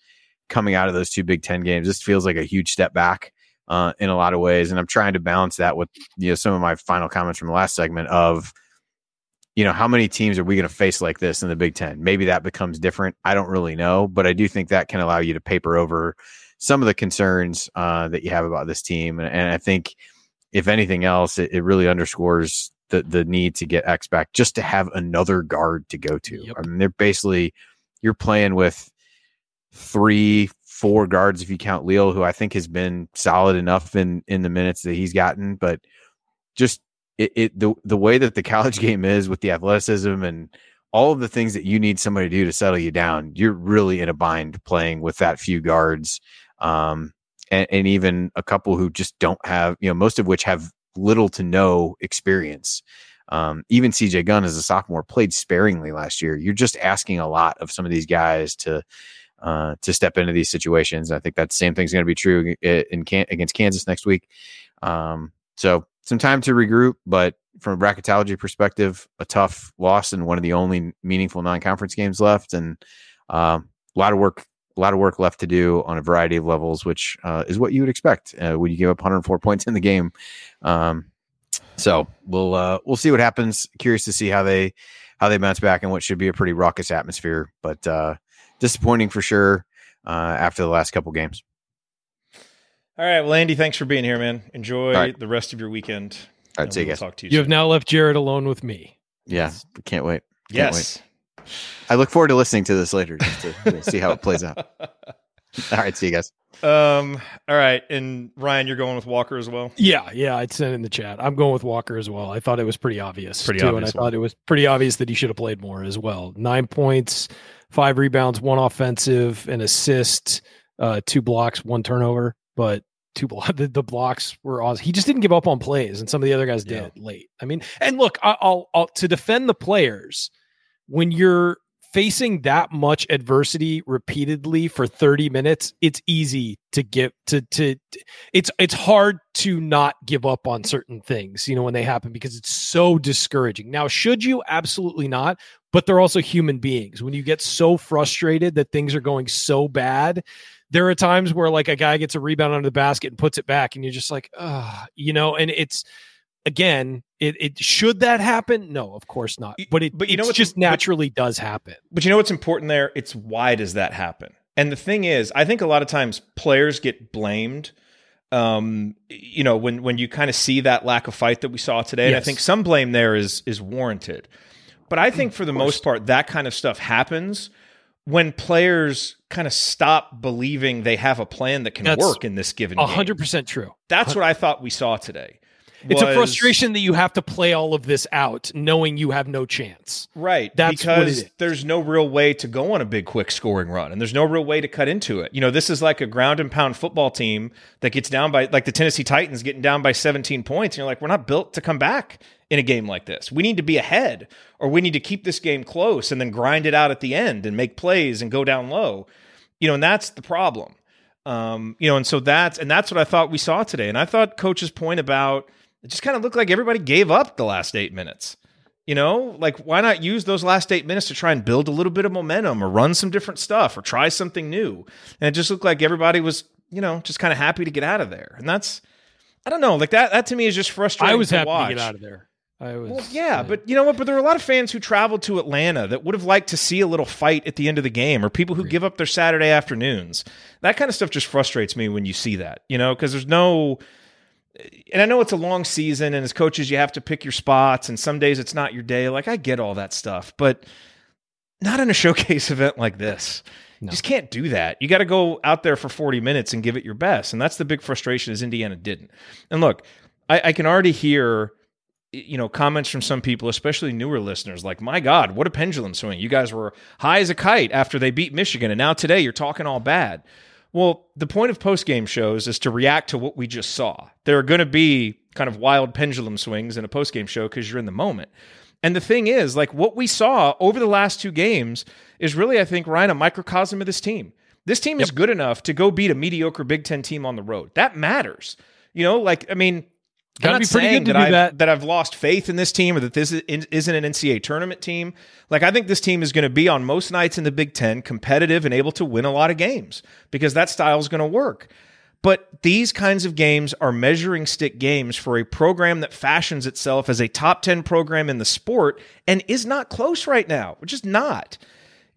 coming out of those two Big Ten games, this feels like a huge step back uh, in a lot of ways. And I'm trying to balance that with you know some of my final comments from the last segment of you know how many teams are we going to face like this in the Big Ten? Maybe that becomes different. I don't really know, but I do think that can allow you to paper over some of the concerns uh, that you have about this team. And, and I think if anything else, it, it really underscores the the need to get X back just to have another guard to go to. I mean, they're basically you're playing with three, four guards if you count Leal, who I think has been solid enough in in the minutes that he's gotten, but just it, it the the way that the college game is with the athleticism and all of the things that you need somebody to do to settle you down, you're really in a bind playing with that few guards. Um, and, and even a couple who just don't have, you know, most of which have little to no experience. Um, even CJ Gunn as a sophomore played sparingly last year. You're just asking a lot of some of these guys to uh, to step into these situations. I think that same thing's going to be true in, in against Kansas next week. Um, so some time to regroup, but from a bracketology perspective, a tough loss and one of the only meaningful non-conference games left, and um, a lot of work, a lot of work left to do on a variety of levels, which uh, is what you would expect uh, when you give up 104 points in the game. Um, so we'll uh, we'll see what happens. Curious to see how they how they bounce back in what should be a pretty raucous atmosphere, but uh, disappointing for sure uh, after the last couple games. All right, well, Andy, thanks for being here, man. Enjoy All right. the rest of your weekend. All right, And see you we'll guys. Talk to you. You soon. have now left Jerod alone with me. Yeah, can't wait. Can't Yes. wait. I look forward to listening to this later just to you know, see how it plays out. All right, see you guys. Um. All right, and Ryan, you're going with Walker as well. Yeah, yeah, I'd send in the chat. I'm going with Walker as well. I thought it was pretty obvious, Pretty too, obvious and I thought it was pretty obvious that he should have played more as well. Nine points, five rebounds, one offensive, an assist, uh, two blocks, one turnover, but two blo- the, the blocks were awesome. He just didn't give up on plays, and some of the other guys did late. I mean, and look, I, I'll, I'll to defend the players when you're facing that much adversity repeatedly for 30 minutes it's easy to get to to it's it's hard to not give up on certain things you know when they happen because it's so discouraging. Now should you? Absolutely not but they're also human beings. When you get so frustrated that things are going so bad there are times where like a guy gets a rebound under the basket and puts it back and you're just like ah you know and it's again it, it should that happen no of course not but it but you know what's- just but- naturally does happen But you know what's important there? It's why does that happen? And the thing is, I think a lot of times players get blamed. Um, you know, when when you kind of see that lack of fight that we saw today, and I think some blame there is is warranted. But I think for the most part, that kind of stuff happens when players kind of stop believing they have a plan that can That's work in this given A game. hundred percent true. That's what I thought we saw today. It's a frustration that you have to play all of this out, knowing you have no chance. Right. That's because there's no real way to go on a big quick scoring run and there's no real way to cut into it. You know, this is like a ground and pound football team that gets down by like the Tennessee Titans getting down by 17 points and you're like we're not built to come back in a game like this. We need to be ahead or we need to keep this game close and then grind it out at the end and make plays and go down low. You know, and that's the problem. Um, you know, and so that's and that's what I thought we saw today. And I thought coach's point about it just kind of looked like everybody gave up the last 8 minutes. You know, like why not use those last eight minutes to try and build a little bit of momentum or run some different stuff or try something new? And it just looked like everybody was, you know, just kind of happy to get out of there. And that's, I don't know, like that. That to me is just frustrating. I was to happy watch. to get out of there. I was. Well, yeah, but you know what? But there were a lot of fans who traveled to Atlanta that would have liked to see a little fight at the end of the game, or people who give up their Saturday afternoons. That kind of stuff just frustrates me when you see that, you know, because there's no, and I know it's a long season, and as coaches, you have to pick your spots, and some days it's not your day. Like I get all that stuff, but not in a showcase event like this. No. You just can't do that. You got to go out there for 40 minutes and give it your best. And that's the big frustration is Indiana didn't. And look, I, I can already hear you know comments from some people especially newer listeners like my god what a pendulum swing you guys were high as a kite after they beat michigan and now today you're talking all bad well the point of post game shows is to react to what we just saw. There are going to be kind of wild pendulum swings in a post game show because you're in the moment. And the thing is like what we saw over the last two games is really i think ryan a microcosm of this team. This team yep. is good enough to go beat a mediocre big ten team on the road. That matters. You know like i mean Gotta I'm not be pretty good to that, I've, that. that I've lost faith in this team or that this isn't an NCAA tournament team. Like, I think this team is going to be on most nights in the Big Ten competitive and able to win a lot of games because that style is going to work. But these kinds of games are measuring stick games for a program that fashions itself as a top 10 program in the sport and is not close right now, which is not.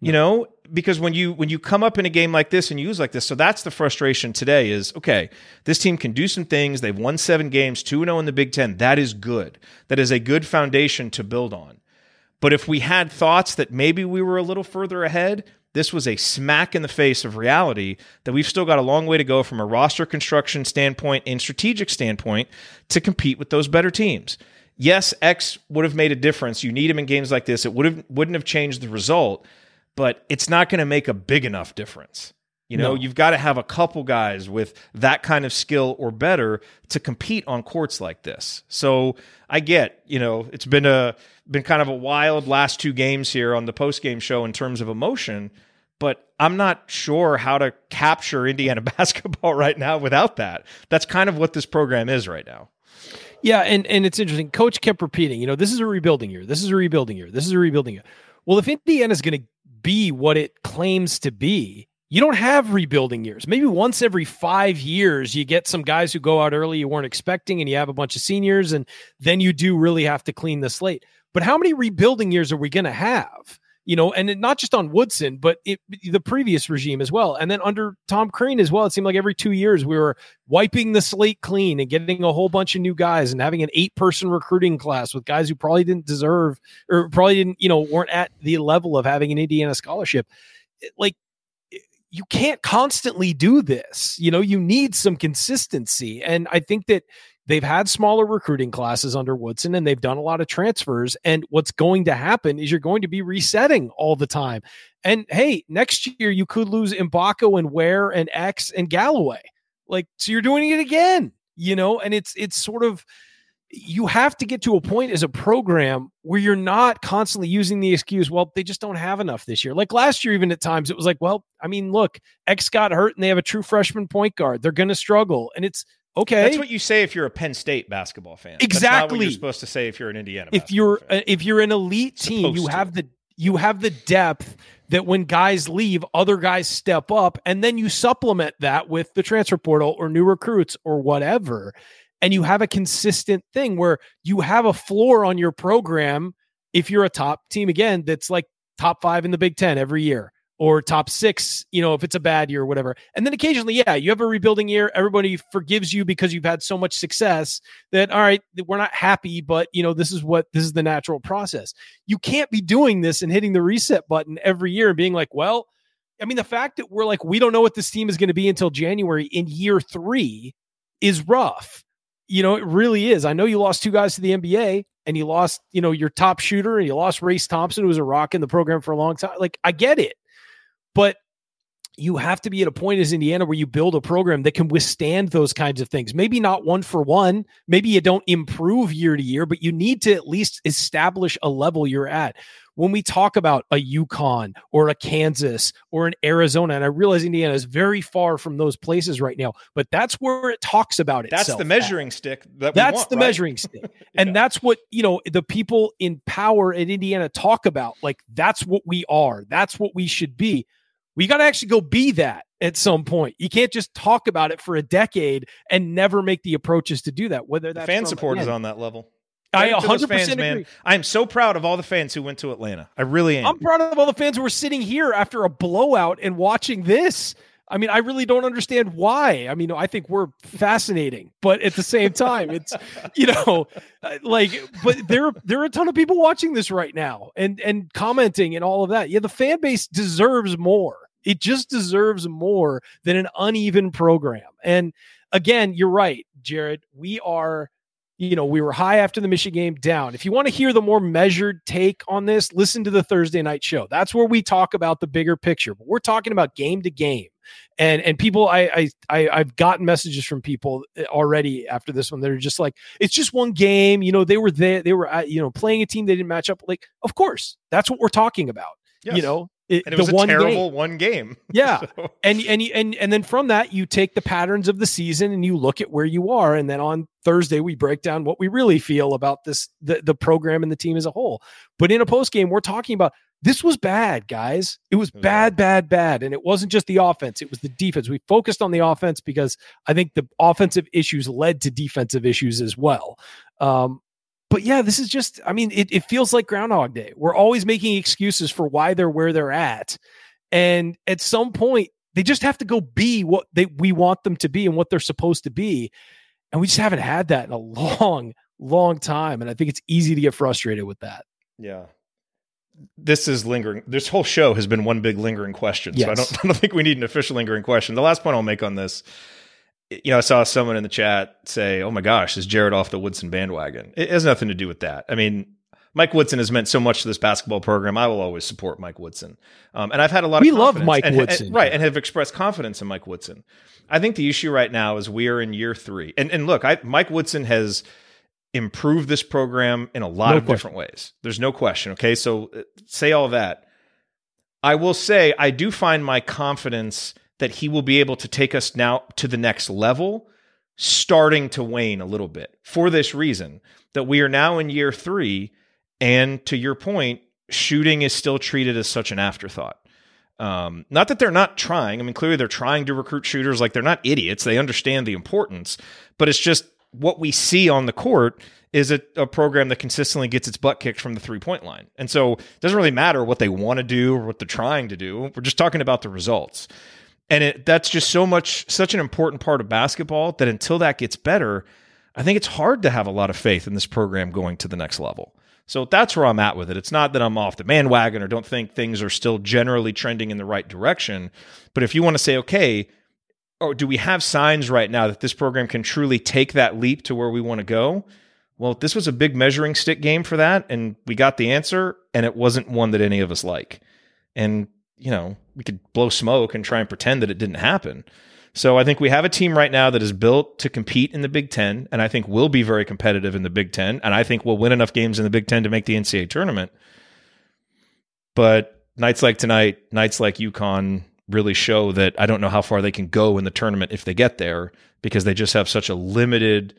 You know, because when you when you come up in a game like this and you use like this, so that's the frustration today is okay, this team can do some things. They've won seven games, 2 0 in the Big Ten. That is good. That is a good foundation to build on. But if we had thoughts that maybe we were a little further ahead, this was a smack in the face of reality that we've still got a long way to go from a roster construction standpoint and strategic standpoint to compete with those better teams. Yes, X would have made a difference. You need him in games like this. It would have wouldn't have changed the result but it's not going to make a big enough difference. You know, no. you've got to have a couple guys with that kind of skill or better to compete on courts like this. So I get, you know, it's been a been kind of a wild last two games here on the post game show in terms of emotion, but I'm not sure how to capture Indiana basketball right now without that. That's kind of what this program is right now. Yeah, and and it's interesting. Coach kept repeating, you know, this is a rebuilding year. This is a rebuilding year. This is a rebuilding year. Well, if Indiana's going to be what it claims to be, you don't have rebuilding years. Maybe once every five years, you get some guys who go out early you weren't expecting, and you have a bunch of seniors, and then you do really have to clean the slate. But how many rebuilding years are we going to have? You know, and not just on Woodson, but it, the previous regime as well. And then under Tom Crean as well, it seemed like every two years we were wiping the slate clean and getting a whole bunch of new guys and having an eight person recruiting class with guys who probably didn't deserve or probably didn't, you know, weren't at the level of having an Indiana scholarship. Like, you can't constantly do this. You know, you need some consistency. And I think that They've had smaller recruiting classes under Woodson and they've done a lot of transfers. And what's going to happen is you're going to be resetting all the time. And hey, next year you could lose Mgbako and Ware and X and Galloway. Like, so you're doing it again, you know, and it's it's sort of you have to get to a point as a program where you're not constantly using the excuse, well, they just don't have enough this year. Like last year, even at times, it was like, well, I mean, look, X got hurt and they have a true freshman point guard. They're going to struggle. And it's Okay, that's what you say if you're a Penn State basketball fan. Exactly, you're supposed to say if you're an Indiana. If you're fan. if you're an elite team, you to. have the you have the depth that when guys leave, other guys step up, and then you supplement that with the transfer portal or new recruits or whatever, and you have a consistent thing where you have a floor on your program. If you're a top team again, that's like top five in the Big Ten every year or top six, you know, if it's a bad year or whatever. And then occasionally, yeah, you have a rebuilding year. Everybody forgives you because you've had so much success that, all right, we're not happy, but, you know, this is what this is the natural process. You can't be doing this and hitting the reset button every year and being like, well, I mean, the fact that we're like, we don't know what this team is going to be until January in year three is rough. You know, it really is. I know you lost two guys to the NBA and you lost, you know, your top shooter and you lost Race Thompson, who was a rock in the program for a long time. Like, I get it but you have to be at a point as Indiana where you build a program that can withstand those kinds of things. Maybe not one for one. Maybe you don't improve year to year, but you need to at least establish a level you're at. When we talk about a UConn or a Kansas or an Arizona, and I realize Indiana is very far from those places right now, but that's where it talks about it. That's the measuring at. stick. That that's want, the right? measuring stick, and yeah. that's what you know the people in power at Indiana talk about. Like that's what we are. That's what we should be we got to actually go be that at some point. You can't just talk about it for a decade and never make the approaches to do that. Whether that fan support is on that level. I 100 percent agree. I am so proud of all the fans who went to Atlanta. I really am. I'm proud of all the fans who were sitting here after a blowout and watching this. I mean, I really don't understand why. I mean, I think we're fascinating, but at the same time, it's you know, uh, like, but there there are a ton of people watching this right now and and commenting and all of that. Yeah, the fan base deserves more. It just deserves more than an uneven program. And again, you're right, Jerod. We are you know, we were high after the Michigan game, down. If you want to hear the more measured take on this, listen to the Thursday night show. That's where we talk about the bigger picture. But we're talking about game to game. And and people, I I, I have gotten messages from people eh, already after this one. They're just like, it's just one game. You know, they were there, they were you know playing a team they didn't match up. Like, of course, that's what we're talking about. Yes. You know, it, and it was a terrible game. one game. Yeah, so. and and and and then from that you take the patterns of the season and you look at where you are, and then on Thursday we break down what we really feel about this the the program and the team as a whole. But in a post game, we're talking about this was bad, guys. It was bad, bad, bad, and it wasn't just the offense; it was the defense. We focused on the offense because I think the offensive issues led to defensive issues as well. Um, but yeah, this is just, I mean, it, it feels like Groundhog Day. We're always making excuses for why they're where they're at. And at some point, they just have to go be what they we want them to be and what they're supposed to be. And we just haven't had that in a long, long time. And I think it's easy to get frustrated with that. Yeah. This is lingering. This whole show has been one big lingering question. Yes. So I don't, I don't think we need an official lingering question. The last point I'll make on this you know, I saw someone in the chat say, "Oh my gosh, is Jerod off the Woodson bandwagon?" It has nothing to do with that. I mean, Mike Woodson has meant so much to this basketball program. I will always support Mike Woodson, um, and I've had a lot. We of love Mike and, Woodson, and, right? And have expressed confidence in Mike Woodson. I think the issue right now is we are in year three, and and look, I, Mike Woodson has improved this program in a lot no of question. different ways. There's no question. Okay, so uh, say all that. I will say I do find my confidence that he will be able to take us now to the next level starting to wane a little bit for this reason that we are now in year three. And to your point, shooting is still treated as such an afterthought. Um, not that they're not trying. I mean, clearly they're trying to recruit shooters. Like they're not idiots. They understand the importance, but it's just what we see on the court is a, a program that consistently gets its butt kicked from the three point line. And so it doesn't really matter what they want to do or what they're trying to do. We're just talking about the results. And it, that's just so much, such an important part of basketball that until that gets better, I think it's hard to have a lot of faith in this program going to the next level. So that's where I'm at with it. It's not that I'm off the bandwagon or don't think things are still generally trending in the right direction. But if you want to say, okay, or do we have signs right now that this program can truly take that leap to where we want to go? Well, this was a big measuring stick game for that, and we got the answer, and it wasn't one that any of us like. And you know, we could blow smoke and try and pretend that it didn't happen. So I think we have a team right now that is built to compete in the Big Ten, and I think will be very competitive in the Big Ten, and I think we'll win enough games in the Big Ten to make the NCAA tournament. But nights like tonight, nights like UConn really show that I don't know how far they can go in the tournament if they get there because they just have such a limited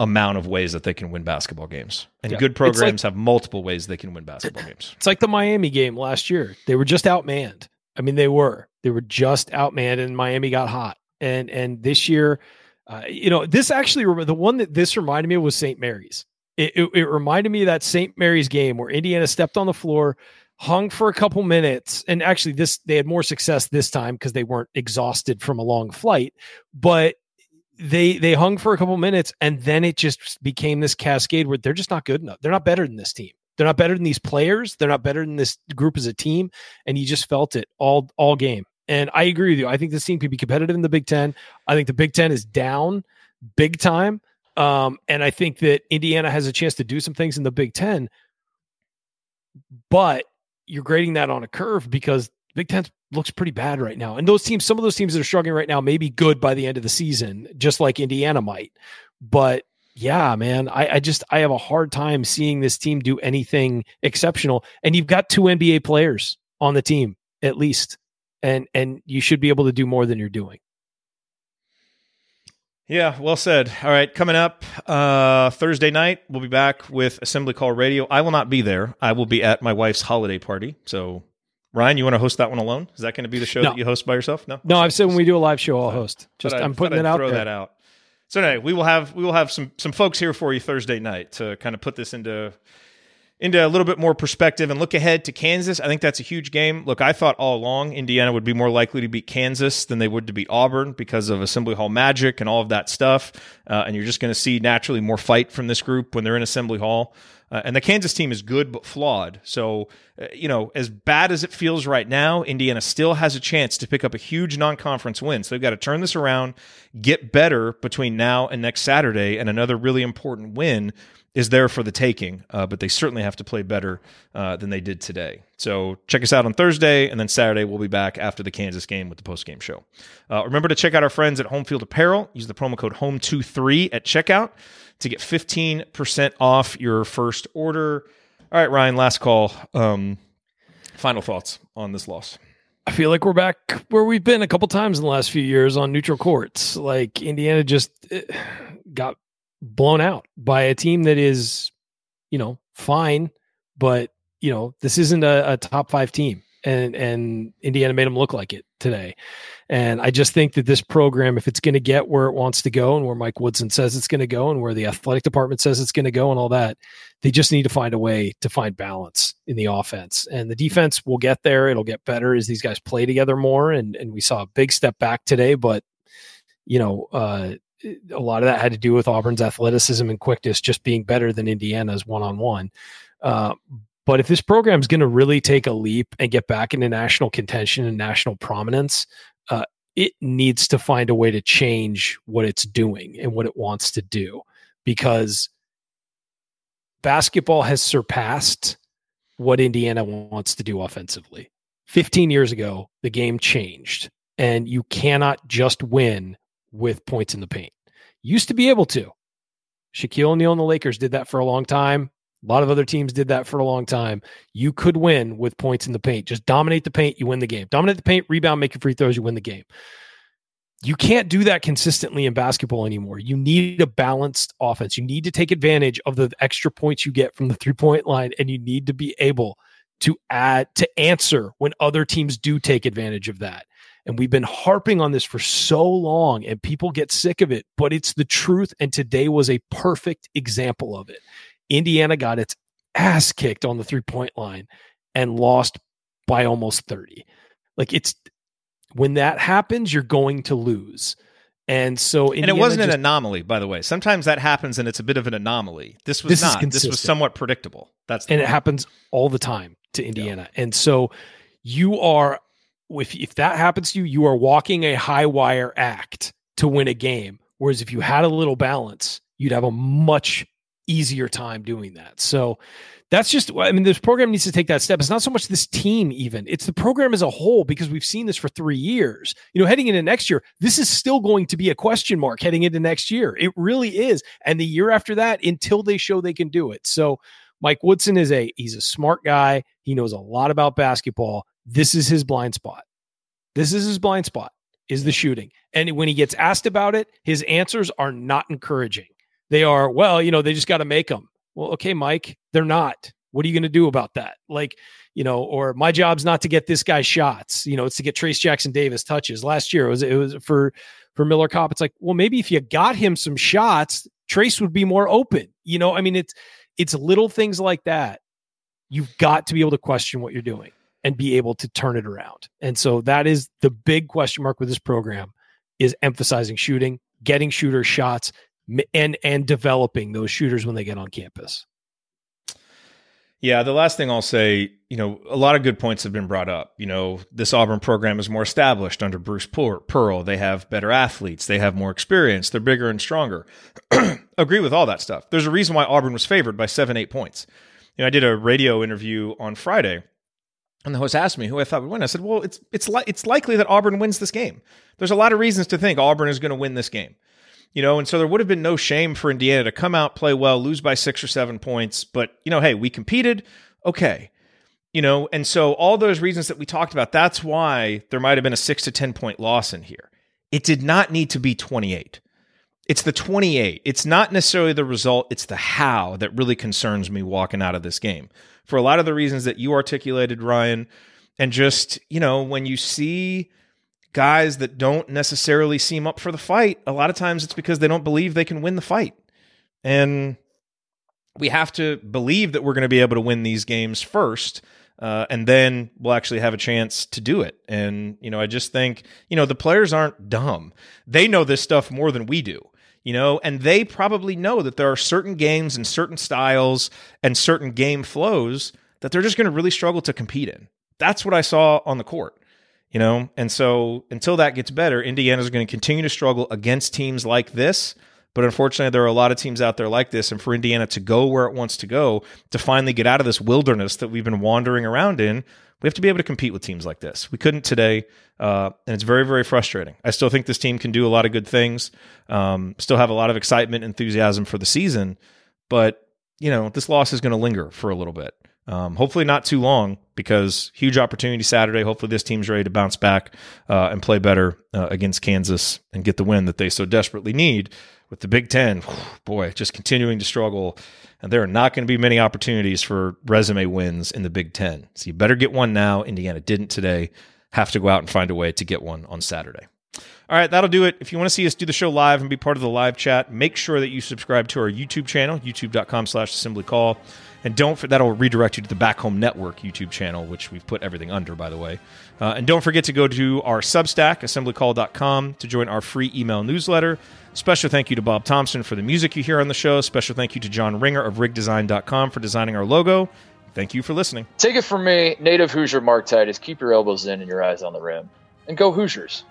amount of ways that they can win basketball games. And yeah. good programs like, have multiple ways they can win basketball games. It's like the Miami game last year. They were just outmanned. I mean, they were. They were just outmanned and Miami got hot. And and this year, uh, you know, this actually the one that this reminded me of was St. Mary's. It, it, it reminded me of that St. Mary's game where Indiana stepped on the floor, hung for a couple minutes, and actually this they had more success this time because they weren't exhausted from a long flight. But they they hung for a couple minutes and then it just became this cascade where they're just not good enough. They're not better than this team. They're not better than these players. They're not better than this group as a team. And you just felt it all all game. And I agree with you. I think this team could be competitive in the Big Ten. I think the Big Ten is down big time. Um, and I think that Indiana has a chance to do some things in the Big Ten. But you're grading that on a curve because Big Ten looks pretty bad right now. And those teams, some of those teams that are struggling right now may be good by the end of the season, just like Indiana might. But yeah, man, I, I just I have a hard time seeing this team do anything exceptional. And you've got two NBA players on the team, at least. And and you should be able to do more than you're doing. Yeah, well said. All right, coming up uh, Thursday night, we'll be back with Assembly Call Radio. I will not be there. I will be at my wife's holiday party, so Ryan, you want to host that one alone? Is that going to be the show no. that you host by yourself? No. No, I've said when we do a live show, I'll host. Just I'm putting it out. Throw there. that out. So anyway, we will have we will have some some folks here for you Thursday night to kind of put this into into a little bit more perspective and look ahead to Kansas, I think that's a huge game. Look, I thought all along Indiana would be more likely to beat Kansas than they would to beat Auburn because of Assembly Hall magic and all of that stuff. Uh, and you're just going to see naturally more fight from this group when they're in Assembly Hall. Uh, and the Kansas team is good but flawed. So, uh, you know, as bad as it feels right now, Indiana still has a chance to pick up a huge non conference win. So they've got to turn this around, get better between now and next Saturday, and another really important win is there for the taking, uh, but they certainly have to play better uh, than they did today. So check us out on Thursday, and then Saturday we'll be back after the Kansas game with the post game show. Uh, remember to check out our friends at Home Field Apparel. Use the promo code HOME23 at checkout to get 15% off your first order. All right, Ryan, last call. Um, final thoughts on this loss. I feel like we're back where we've been a couple times in the last few years on neutral courts. Like Indiana just eh, got blown out by a team that is, you know, fine, but you know, this isn't a, a top five team, and and Indiana made them look like it today. And I just think that this program, if it's going to get where it wants to go and where Mike Woodson says it's going to go and where the athletic department says it's going to go and all that, they just need to find a way to find balance in the offense. And the defense will get there. It'll get better as these guys play together more. And, and we saw a big step back today, but, you know, uh, a lot of that had to do with Auburn's athleticism and quickness just being better than Indiana's one on one. But if this program is going to really take a leap and get back into national contention and national prominence, uh, it needs to find a way to change what it's doing and what it wants to do because basketball has surpassed what Indiana wants to do offensively. 15 years ago, the game changed, and you cannot just win with points in the paint. Used to be able to. Shaquille O'Neal and the Lakers did that for a long time. A lot of other teams did that for a long time. You could win with points in the paint. Just dominate the paint, you win the game. Dominate the paint, rebound, make your free throws, you win the game. You can't do that consistently in basketball anymore. You need a balanced offense. You need to take advantage of the extra points you get from the three point line, and you need to be able to add to answer when other teams do take advantage of that. And we've been harping on this for so long, and people get sick of it, but it's the truth. And today was a perfect example of it. Indiana got its ass kicked on the three point line and lost by almost 30. Like it's when that happens, you're going to lose. And so, Indiana and it wasn't just, an anomaly, by the way. Sometimes that happens, and it's a bit of an anomaly. This was this not. This was somewhat predictable. That's and it happens all the time to Indiana. Yeah. And so, you are if if that happens to you, you are walking a high wire act to win a game. Whereas if you had a little balance, you'd have a much easier time doing that. So that's just I mean this program needs to take that step. It's not so much this team even. It's the program as a whole because we've seen this for 3 years. You know, heading into next year, this is still going to be a question mark heading into next year. It really is. And the year after that until they show they can do it. So Mike Woodson is a he's a smart guy. He knows a lot about basketball. This is his blind spot. This is his blind spot is the shooting. And when he gets asked about it, his answers are not encouraging. They are, well, you know, they just got to make them. Well, okay, Mike, they're not. What are you going to do about that? Like, you know, or my job's not to get this guy shots. You know, it's to get Trayce Jackson Davis touches. Last year it was it was for for Miller Kopp. It's like, well, maybe if you got him some shots, Trayce would be more open. You know, I mean, it's it's little things like that. You've got to be able to question what you're doing and be able to turn it around. And so that is the big question mark with this program is emphasizing shooting, getting shooter shots, and and developing those shooters when they get on campus. Yeah, the last thing I'll say, you know, a lot of good points have been brought up. You know, this Auburn program is more established under Bruce Pearl. They have better athletes. They have more experience. They're bigger and stronger. Agree with all that stuff. There's a reason why Auburn was favored by seven, eight points. You know, I did a radio interview on Friday, and the host asked me who I thought would win. I said, "Well, it's it's li- it's likely that Auburn wins this game. There's a lot of reasons to think Auburn is going to win this game." you know, and so there would have been no shame for Indiana to come out, play well, lose by six or seven points. But, you know, hey, we competed. Okay. You know, and so all those reasons that we talked about, that's why there might have been a six to 10 point loss in here. It did not need to be 28. It's the 28. It's not necessarily the result, it's the how that really concerns me walking out of this game. For a lot of the reasons that you articulated, Ryan, and just, you know, when you see guys that don't necessarily seem up for the fight, a lot of times it's because they don't believe they can win the fight. And we have to believe that we're going to be able to win these games first. Uh, and then we'll actually have a chance to do it. And, you know, I just think, you know, the players aren't dumb. They know this stuff more than we do, you know, and they probably know that there are certain games and certain styles and certain game flows that they're just going to really struggle to compete in. That's what I saw on the court, you know, and so until that gets better, Indiana's going to continue to struggle against teams like this but unfortunately, there are a lot of teams out there like this. And for Indiana to go where it wants to go, to finally get out of this wilderness that we've been wandering around in, we have to be able to compete with teams like this. We couldn't today, uh, and it's very, very frustrating. I still think this team can do a lot of good things. Um, still have a lot of excitement, enthusiasm for the season, but you know this loss is going to linger for a little bit. Um, hopefully not too long because huge opportunity Saturday. Hopefully this team's ready to bounce back uh, and play better uh, against Kansas and get the win that they so desperately need with the Big Ten, boy, just continuing to struggle. And there are not going to be many opportunities for resume wins in the Big Ten. So you better get one now. Indiana didn't today. Have to go out and find a way to get one on Saturday. All right, that'll do it. If you want to see us do the show live and be part of the live chat, make sure that you subscribe to our YouTube channel, youtube.com slash assembly call. And don't that'll redirect you to the Back Home Network YouTube channel, which we've put everything under, by the way. Uh, and don't forget to go to our Substack, assemblycall.com, to join our free email newsletter. Special thank you to Bob Thompson for the music you hear on the show. Special thank you to John Ringer of rigdesign.com for designing our logo. Thank you for listening. Take it from me, native Hoosier Mark Titus. Keep your elbows in and your eyes on the rim. And go Hoosiers.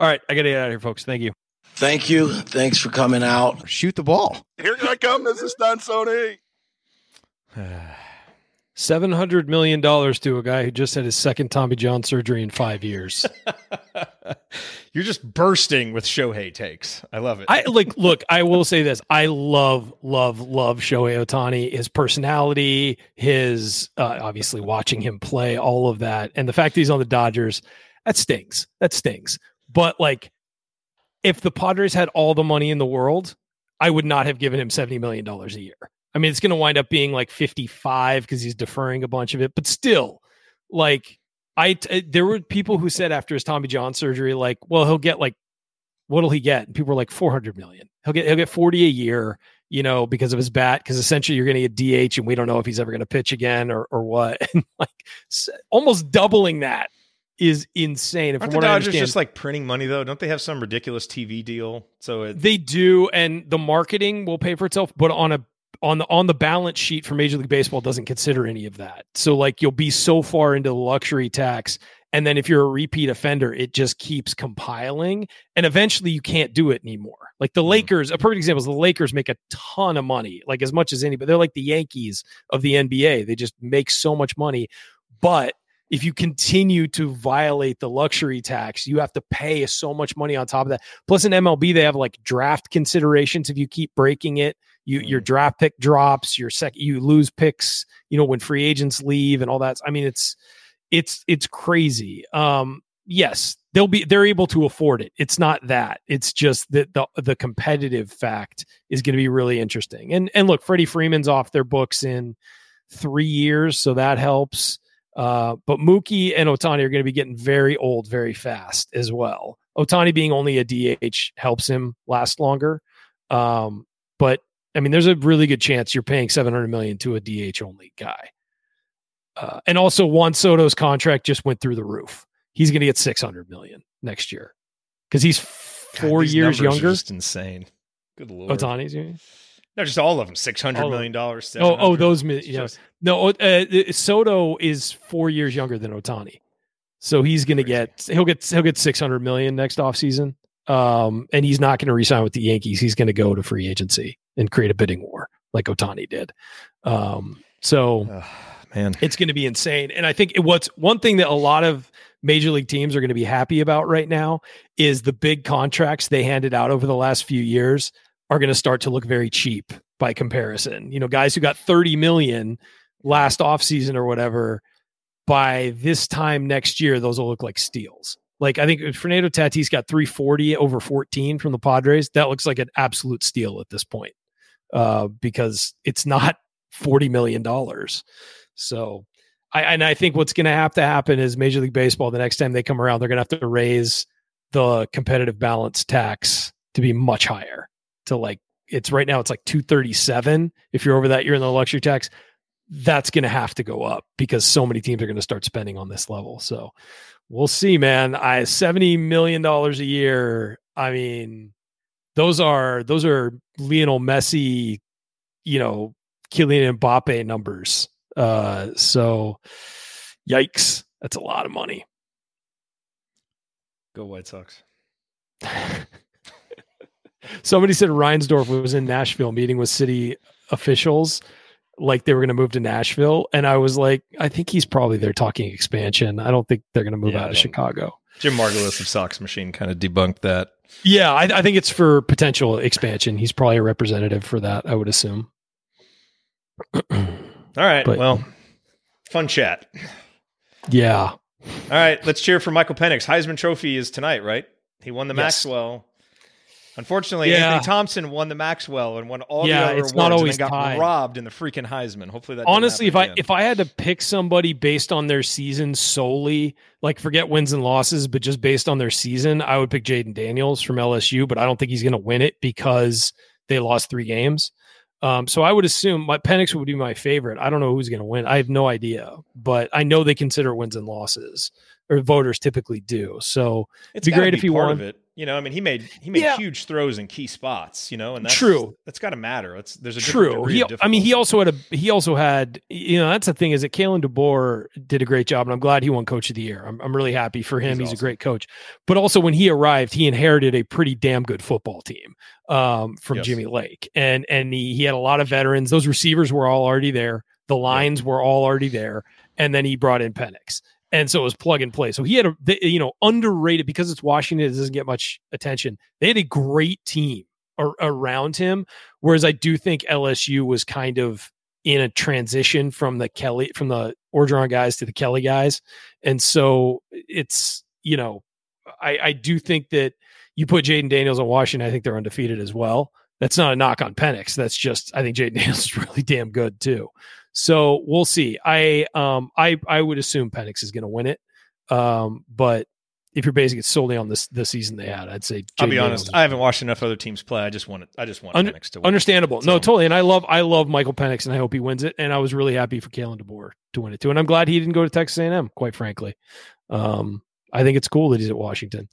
All right, I got to get out of here, folks. Thank you. Thank you. Thanks for coming out. Shoot the ball. Here I come. This is Don Sony. Seven hundred million dollars to a guy who just had his second Tommy John surgery in five years. You're just bursting with Shohei takes. I love it. I like. Look, I will say this: I love, love, love Shohei Ohtani. His personality, his uh, obviously watching him play, all of that, and the fact that he's on the Dodgers, that stings. That stings. But like, if the Padres had all the money in the world, I would not have given him seventy million dollars a year. I mean, it's going to wind up being like 55 because he's deferring a bunch of it, but still, like, I t- there were people who said after his Tommy John surgery, like, well, he'll get like, what'll he get? And people were like, 400 million. He'll get he'll get 40 a year, you know, because of his bat. Because essentially, you're going to get DH, and we don't know if he's ever going to pitch again or or what. And like, almost doubling that is insane. Aren't the Dodgers just like printing money though? Don't they have some ridiculous TV deal? So it, they do, and the marketing will pay for itself. But on a on the on the balance sheet for Major League Baseball doesn't consider any of that. So like you'll be so far into the luxury tax and then if you're a repeat offender, it just keeps compiling and eventually you can't do it anymore. Like the mm-hmm. Lakers, a perfect example is the Lakers make a ton of money, like as much as anybody. They're like the Yankees of the NBA. They just make so much money. But if you continue to violate the luxury tax, you have to pay so much money on top of that. Plus in MLB, they have like draft considerations if you keep breaking it you your mm. draft pick drops, your sec you lose picks, you know, when free agents leave and all that. I mean, it's it's it's crazy. Um, yes, they'll be they're able to afford it. It's not that. It's just that the the competitive fact is going to be really interesting. And and look, Freddie Freeman's off their books in three years, so that helps. Uh, but Mookie and Ohtani are going to be getting very old very fast as well. Ohtani being only a DH helps him last longer. Um, but I mean, there's a really good chance you're paying 700 million to a DH only guy. Uh, and also Juan Soto's contract just went through the roof. He's going to get 600 million next year because he's four God, years younger. just insane. Good lord. Ohtani's. No, just all of them. Six hundred million dollars. Oh, oh, those. No, uh, Soto is four years younger than Ohtani, so he's going to get he'll get he'll get six hundred million next offseason. Um, and he's not going to resign with the Yankees. He's going to go to free agency and create a bidding war like Ohtani did. Um, so, oh, man, it's going to be insane. And I think what's one thing that a lot of major league teams are going to be happy about right now is the big contracts they handed out over the last few years are going to start to look very cheap by comparison. You know, guys who got 30 million last offseason or whatever, by this time next year, those will look like steals. Like I think Fernando Tatis got 340 over 14 from the Padres. That looks like an absolute steal at this point uh, because it's not 40 million dollars. So I and I think what's going to have to happen is Major League Baseball the next time they come around, they're going to have to raise the competitive balance tax to be much higher. To like it's right now it's like 237 if you're over that you're in the luxury tax. That's going to have to go up because so many teams are going to start spending on this level. So we'll see, man. I 70 million dollars a year. I mean, those are those are Lionel Messi, you know, Kylian Mbappe numbers. Uh, so yikes, that's a lot of money. Go White Sox. Somebody said Reinsdorf was in Nashville meeting with city officials, like they were going to move to Nashville, and I was like, I think he's probably there talking expansion. I don't think they're going to move Yeah, out of Chicago. Jim Margalus of Sox Machine kind of debunked that. Yeah, I, I think it's for potential expansion. He's probably a representative for that. I would assume. All right. But- well, fun chat. Yeah. All right. Let's cheer for Michael Penix. Heisman Trophy is tonight, right? He won the Yes. Maxwell. Unfortunately, Yeah. Anthony Thompson won the Maxwell and won all Yeah, the other it's awards not and always then got tied. robbed in the freaking Heisman. Hopefully that honestly if happen i if i had to pick somebody based on their season solely like forget wins and losses but just based on their season i would pick jayden daniels from lsu but i don't think he's going to win it because they lost three games um, so i would assume my penix would be my favorite i don't know who's going to win i have no idea but i know they consider wins and losses or voters typically do so It's it'd be great if he part won of it. You know, I mean, he made he made Yeah. huge throws in key spots. You know, and that's, True. That's got to matter. It's there's a True. He, I mean, he also had a he also had you know that's the thing is that Kalen DeBoer did a great job, and I'm glad he won Coach of the Year. I'm I'm really happy for him. He's, a great coach. But also when he arrived, he inherited a pretty damn good football team um, from Yes. Jimmy Lake, and and he he had a lot of veterans. Those receivers were all already there. The lines were all already there, and then he brought in Penix. And so it was plug and play. So he had a, they, you know, underrated because it's Washington. It doesn't get much attention. They had a great team ar- around him. Whereas I do think LSU was kind of in a transition from the Kelly from the Orgeron guys to the Kelly guys, and so it's you know I I do think that you put Jayden Daniels on Washington, I think they're undefeated as well. That's not a knock on Penix. That's just I think Jayden Daniels is really damn good too. So we'll see. I um I I would assume Penix is going to win it. Um, but if you're basing it solely on this the season they had, I'd say I'll be Daniels honest. I haven't watched enough other teams play. I just want it. I just want Penix to win. Understandable. No, So- totally. And I love I love Michael Penix and I hope he wins it. And I was really happy for Kalen DeBoer to win it too. And I'm glad he didn't go to Texas A&M, quite frankly. Um, I think it's cool that he's at Washington.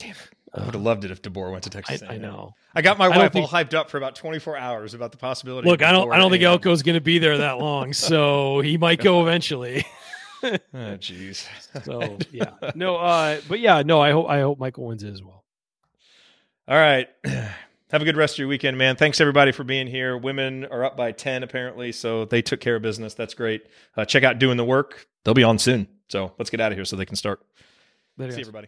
I would have loved it if DeBoer went to Texas. I- I know. I got my wife think- all hyped up for about 24 hours about the possibility. Look, I don't I don't think. Elko's going to be there that long, so he might go eventually. Oh, jeez. so yeah, no, uh, but yeah, no, I hope I hope Michael wins it as well. All right. Have a good rest of your weekend, man. Thanks everybody for being here. Women are up by 10 apparently, so they took care of business. That's great. Uh, check out Doing the Work. They'll be on soon. So let's get out of here so they can start. Later, See guys. everybody.